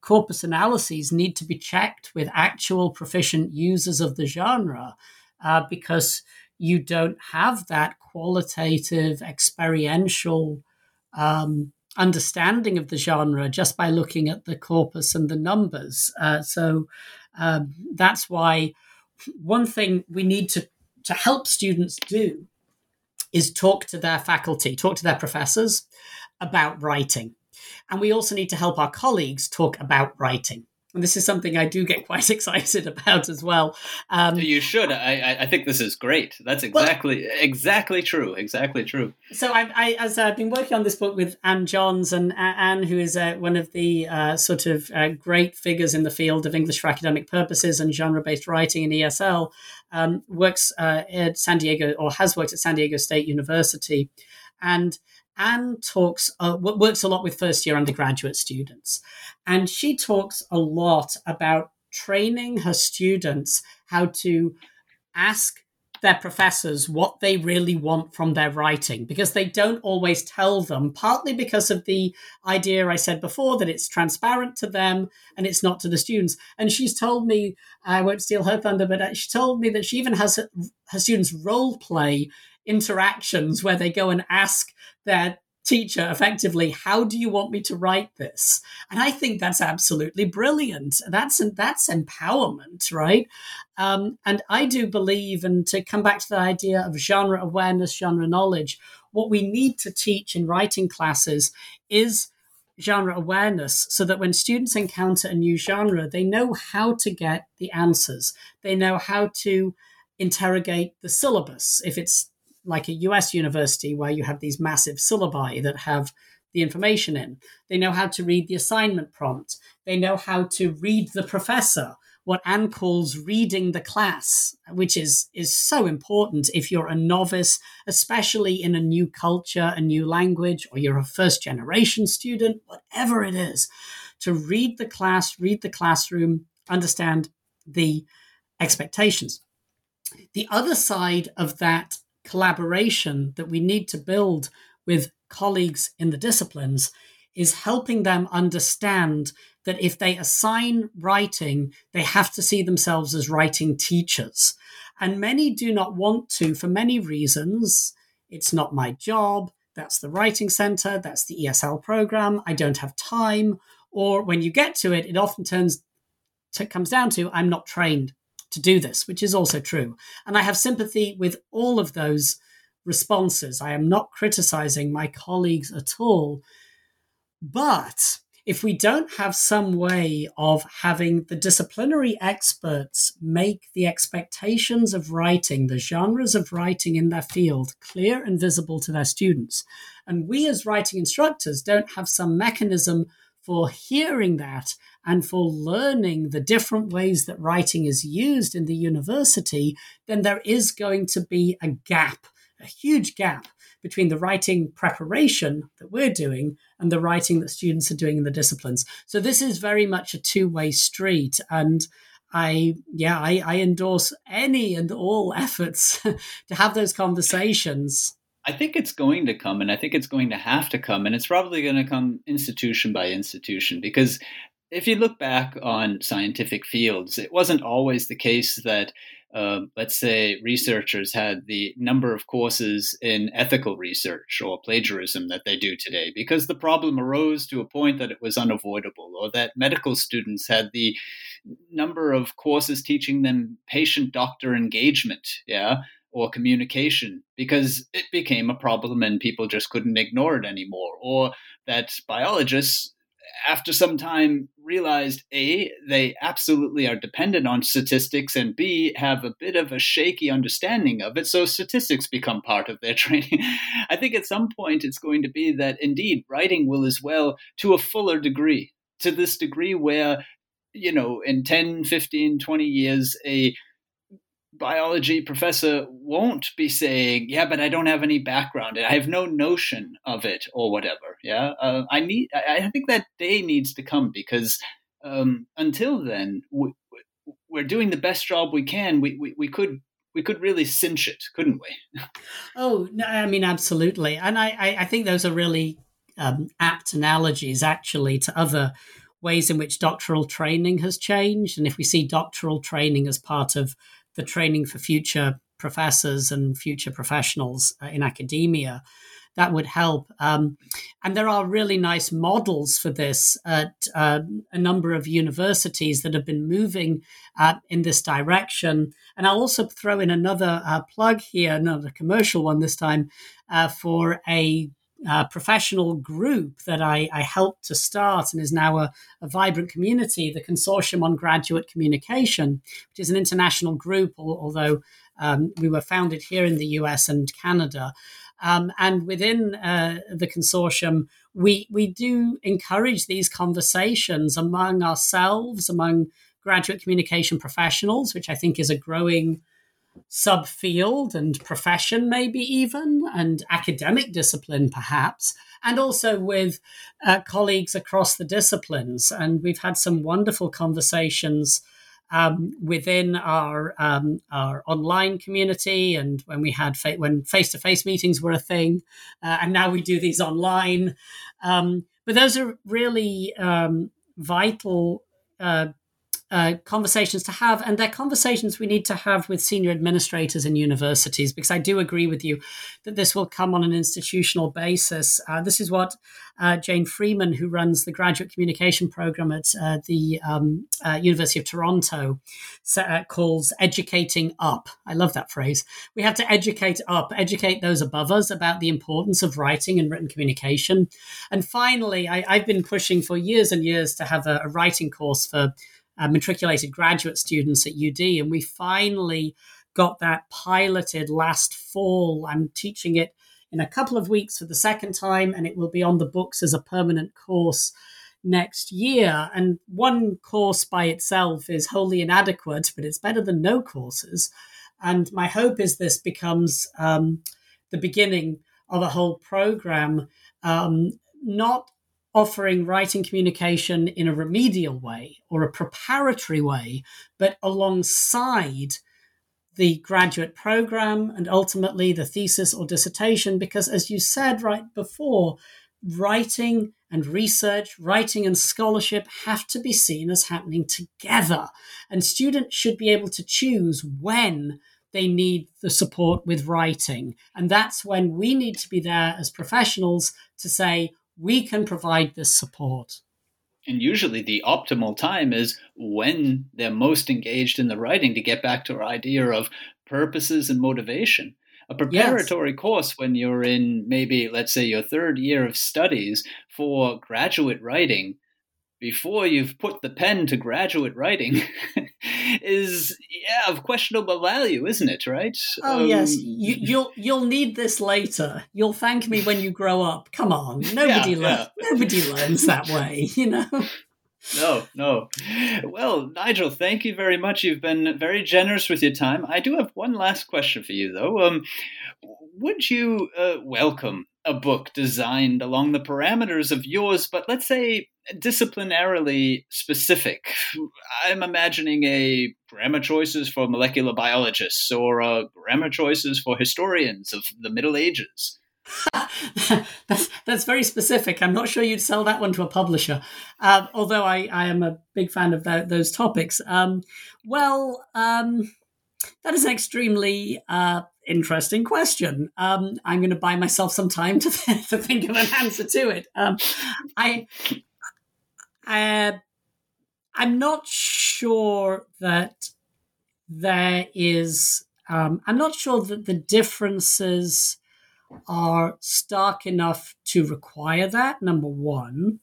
corpus analyses need to be checked with actual proficient users of the genre uh, because you don't have that qualitative, experiential um, understanding of the genre just by looking at the corpus and the numbers. Uh, so um, that's why one thing we need to, to help students do is talk to their faculty, talk to their professors about writing. And we also need to help our colleagues talk about writing. And this is something I do get quite excited about as well. Um, you should. I, I think this is great. That's exactly well, exactly true. Exactly true. So I, I, as I've been working on this book with Anne Johns, and Anne, who is uh, one of the uh, sort of uh, great figures in the field of English for academic purposes and genre-based writing in ESL, um, works uh, at San Diego or has worked at San Diego State University, and Anne talks uh, works a lot with first year undergraduate students, and she talks a lot about training her students how to ask their professors what they really want from their writing because they don't always tell them, partly because of the idea I said before that it's transparent to them and it's not to the students. And she's told me, I won't steal her thunder, but uh, she told me that she even has her students role play interactions where they go and ask their teacher effectively how do you want me to write this? And i think that's absolutely brilliant. That's that's empowerment right? Um, and i do believe and to come back to the idea of genre awareness genre knowledge what we need to teach in writing classes is genre awareness so that when students encounter a new genre they know how to get the answers. They know how to interrogate the syllabus if it's like a US university where you have these massive syllabi that have the information in. They know how to read the assignment prompt. They know how to read the professor, what Anne calls reading the class, which is, is so important if you're a novice, especially in a new culture, a new language, or you're a first generation student, whatever it is, to read the class, read the classroom, understand the expectations. The other side of that collaboration that we need to build with colleagues in the disciplines is helping them understand that if they assign writing, they have to see themselves as writing teachers. And many do not want to for many reasons. It's not my job. That's the writing center. That's the ESL program. I don't have time. Or when you get to it, it often turns to, comes down to I'm not trained to do this, which is also true. And I have sympathy with all of those responses. I am not criticizing my colleagues at all. But if we don't have some way of having the disciplinary experts make the expectations of writing, the genres of writing in their field clear and visible to their students, and we as writing instructors don't have some mechanism for hearing that and for learning the different ways that writing is used in the university, then there is going to be a gap, a huge gap between the writing preparation that we're doing and the writing that students are doing in the disciplines. So this is very much a two-way street and I yeah, I, I endorse any and all efforts to have those conversations. I think it's going to come, and I think it's going to have to come, and it's probably going to come institution by institution because if you look back on scientific fields, it wasn't always the case that uh, let's say researchers had the number of courses in ethical research or plagiarism that they do today because the problem arose to a point that it was unavoidable or that medical students had the number of courses teaching them patient doctor engagement yeah or communication because it became a problem and people just couldn't ignore it anymore or that biologists after some time realized a they absolutely are dependent on statistics and b have a bit of a shaky understanding of it so statistics become part of their training. I think at some point it's going to be that indeed writing will as well to a fuller degree to this degree where you know in 10 15 20 years a biology professor won't be saying, "Yeah, but I don't have any background. I have no notion of it, or whatever." Yeah, uh, I need. I, I, think that day needs to come because um, until then, we, are doing the best job we can. We, we we could we could really cinch it, couldn't we? oh, no, I mean, absolutely, and I I, I think those are really um, apt analogies actually to other ways in which doctoral training has changed. And if we see doctoral training as part of the training for future professors and future professionals uh, in academia. That would help. Um, and there are really nice models for this at uh, a number of universities that have been moving uh, in this direction. And I'll also throw in another uh, plug here, another commercial one this time, uh, for a uh, professional group that I, I, helped to start and is now a, a, vibrant community, the Consortium on Graduate Communication, which is an international group, although um, we were founded here in the US and Canada. Um, and within uh, the consortium, we, we do encourage these conversations among ourselves, among graduate communication professionals, which I think is a growing subfield and profession, maybe even, and academic discipline, perhaps, and also with uh, colleagues across the disciplines. And we've had some wonderful conversations. Um, within our um, our online community, and when we had fa- when face to face meetings were a thing, uh, and now we do these online. Um, but those are really um, vital uh, uh, conversations to have, and they're conversations we need to have with senior administrators in universities. Because I do agree with you that this will come on an institutional basis. Uh, this is what uh, Jane Freeman, who runs the graduate communication program at uh, the um, uh, University of Toronto, calls educating up. I love that phrase. We have to educate up, educate those above us about the importance of writing and written communication. And finally, I, have been pushing for years and years to have a, a writing course for uh, matriculated graduate students at UD. And we finally got that piloted last fall. I'm teaching it in a couple of weeks for the second time, and it will be on the books as a permanent course next year. And one course by itself is wholly inadequate, but it's better than no courses. And my hope is this becomes um, the beginning of a whole program, um, not offering writing communication in a remedial way or a preparatory way, but alongside the graduate program and ultimately the thesis or dissertation because as you said right before writing and research, writing and scholarship have to be seen as happening together. And students should be able to choose when they need the support with writing. And that's when we need to be there as professionals to say, we can provide this support. And usually the optimal time is when they're most engaged in the writing to get back to our idea of purposes and motivation a preparatory yes. course when you're in maybe let's say your third year of studies for graduate writing before you've put the pen to graduate writing is yeah of questionable value isn't it right oh um, yes you, will you'll, you'll need this later you'll thank me when you grow up come on nobody yeah, learns yeah. nobody learns that way you know no, no. Well, Nigel, thank you very much. You've been very generous with your time. I do have one last question for you, though. Um, would you uh, welcome a book designed along the parameters of yours, but let's say disciplinarily specific? I'm imagining a grammar choices for molecular biologists or a grammar choices for historians of the Middle Ages. that's that's very specific. I'm not sure you'd sell that one to a publisher, um, although I, I am a big fan of that, those topics. Um, well, um, that is an extremely uh, interesting question. Um, I'm going to buy myself some time to, to think of an answer to it. Um, I, I, I'm not sure that there is. Um, I'm not sure that the differences are stark enough to require that, number one.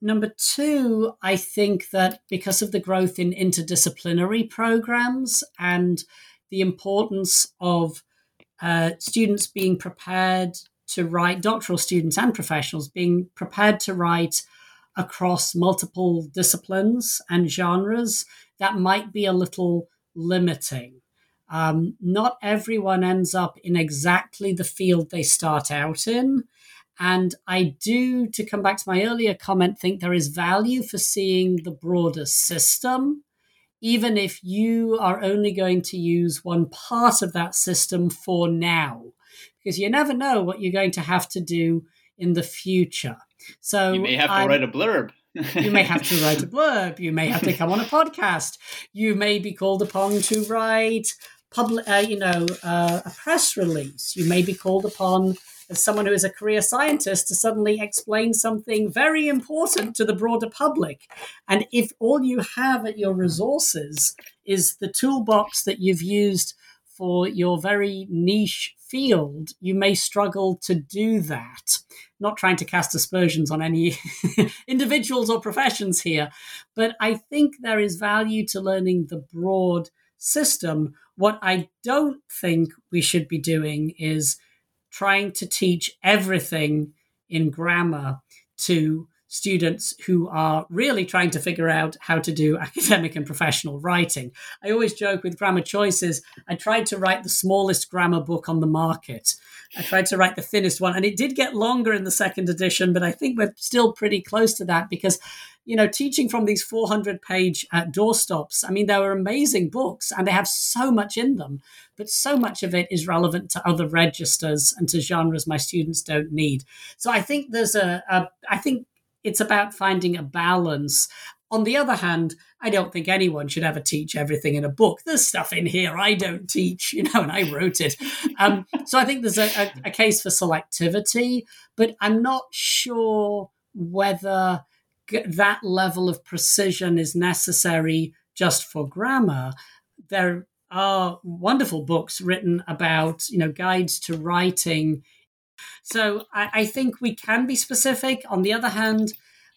Number two, I think that because of the growth in interdisciplinary programs and the importance of uh, students being prepared to write, doctoral students and professionals being prepared to write across multiple disciplines and genres, that might be a little limiting. Um, not everyone ends up in exactly the field they start out in. And I do, to come back to my earlier comment, think there is value for seeing the broader system, even if you are only going to use one part of that system for now, because you never know what you're going to have to do in the future. So you may have to I'm, write a blurb. you may have to write a blurb. You may have to come on a podcast. You may be called upon to write public, uh, you know, uh, a press release. You may be called upon as someone who is a career scientist to suddenly explain something very important to the broader public. And if all you have at your resources is the toolbox that you've used for your very niche field, you may struggle to do that. Not trying to cast aspersions on any individuals or professions here, but I think there is value to learning the broad system. What I don't think we should be doing is trying to teach everything in grammar to students who are really trying to figure out how to do academic and professional writing. I always joke with grammar choices, I tried to write the smallest grammar book on the market. I tried to write the thinnest one, and it did get longer in the second edition, but I think we're still pretty close to that because you know, teaching from these 400 page uh, doorstops, I mean, they were amazing books and they have so much in them, but so much of it is relevant to other registers and to genres my students don't need. So I think there's a, a I think it's about finding a balance. On the other hand, I don't think anyone should ever teach everything in a book. There's stuff in here I don't teach, you know, and I wrote it. Um, so I think there's a, a, a case for selectivity, but I'm not sure whether that level of precision is necessary just for grammar. There are wonderful books written about, you know, guides to writing. So I, I think we can be specific. On the other hand,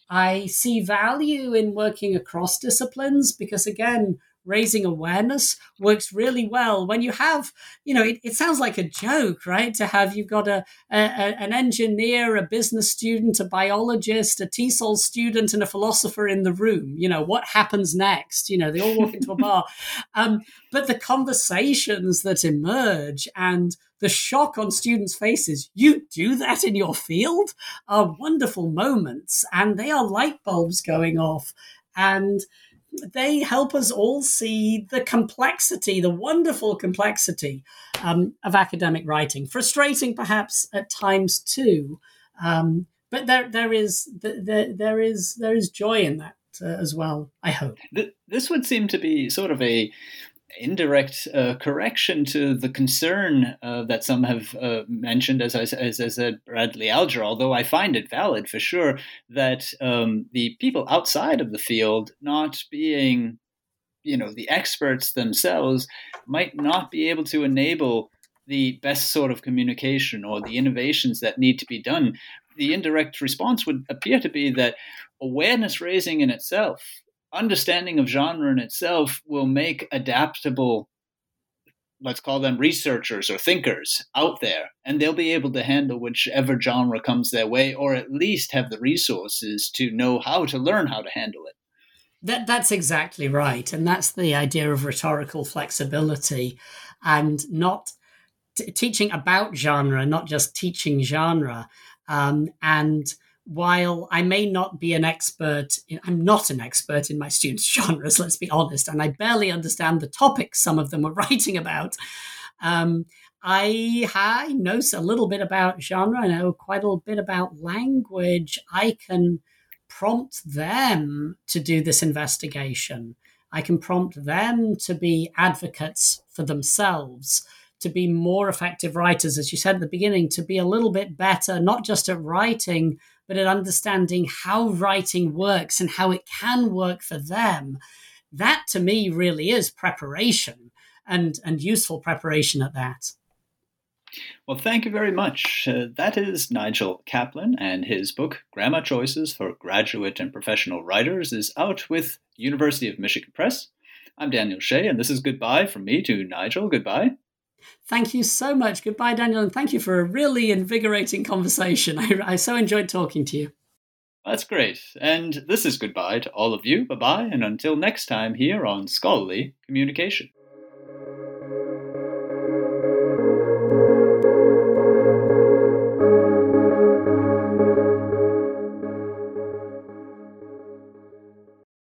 I see value in working across disciplines because, again, raising awareness works really well. When you have you know it, it sounds like a joke right? To have you've got a, a, an engineer a business student a biologist a TESOL student and a philosopher in the room. You know what happens next? You know they all walk into a bar. Um, but the conversations that emerge and the shock on students' faces, you do that in your field, are wonderful moments. And they are light bulbs going off. And they help us all see the complexity, the wonderful complexity um, of academic writing. Frustrating, perhaps at times too, um, but there there is there, there is there is joy in that uh, as well. I hope this would seem to be sort of a indirect uh, correction to the concern uh, that some have uh, mentioned, as I, as I said, Bradley Alger, although I find it valid for sure that um, the people outside of the field not being, you know, the experts themselves might not be able to enable the best sort of communication or the innovations that need to be done. The indirect response would appear to be that awareness raising in itself understanding of genre in itself will make adaptable let's call them researchers or thinkers out there and they'll be able to handle whichever genre comes their way or at least have the resources to know how to learn how to handle it. That that's exactly right and that's the idea of rhetorical flexibility and not t- teaching about genre not just teaching genre um, and while I may not be an expert, in, I'm not an expert in my students' genres, let's be honest, and I barely understand the topics some of them are writing about. Um, I, I know a little bit about genre, I know quite a little bit about language. I can prompt them to do this investigation. I can prompt them to be advocates for themselves to be more effective writers, as you said at the beginning, to be a little bit better, not just at writing, but at understanding how writing works and how it can work for them. That to me really is preparation and, and useful preparation at that. Well, thank you very much. Uh, that is Nigel Caplan, and his book, Grammar Choices for Graduate and Professional Writers, is out with University of Michigan Press. I'm Daniel Shea, and this is goodbye from me to Nigel. Goodbye. Thank you so much. Goodbye, Daniel, and thank you for a really invigorating conversation. I, I so enjoyed talking to you. That's great. And this is goodbye to all of you. Bye bye, and until next time here on Scholarly Communication.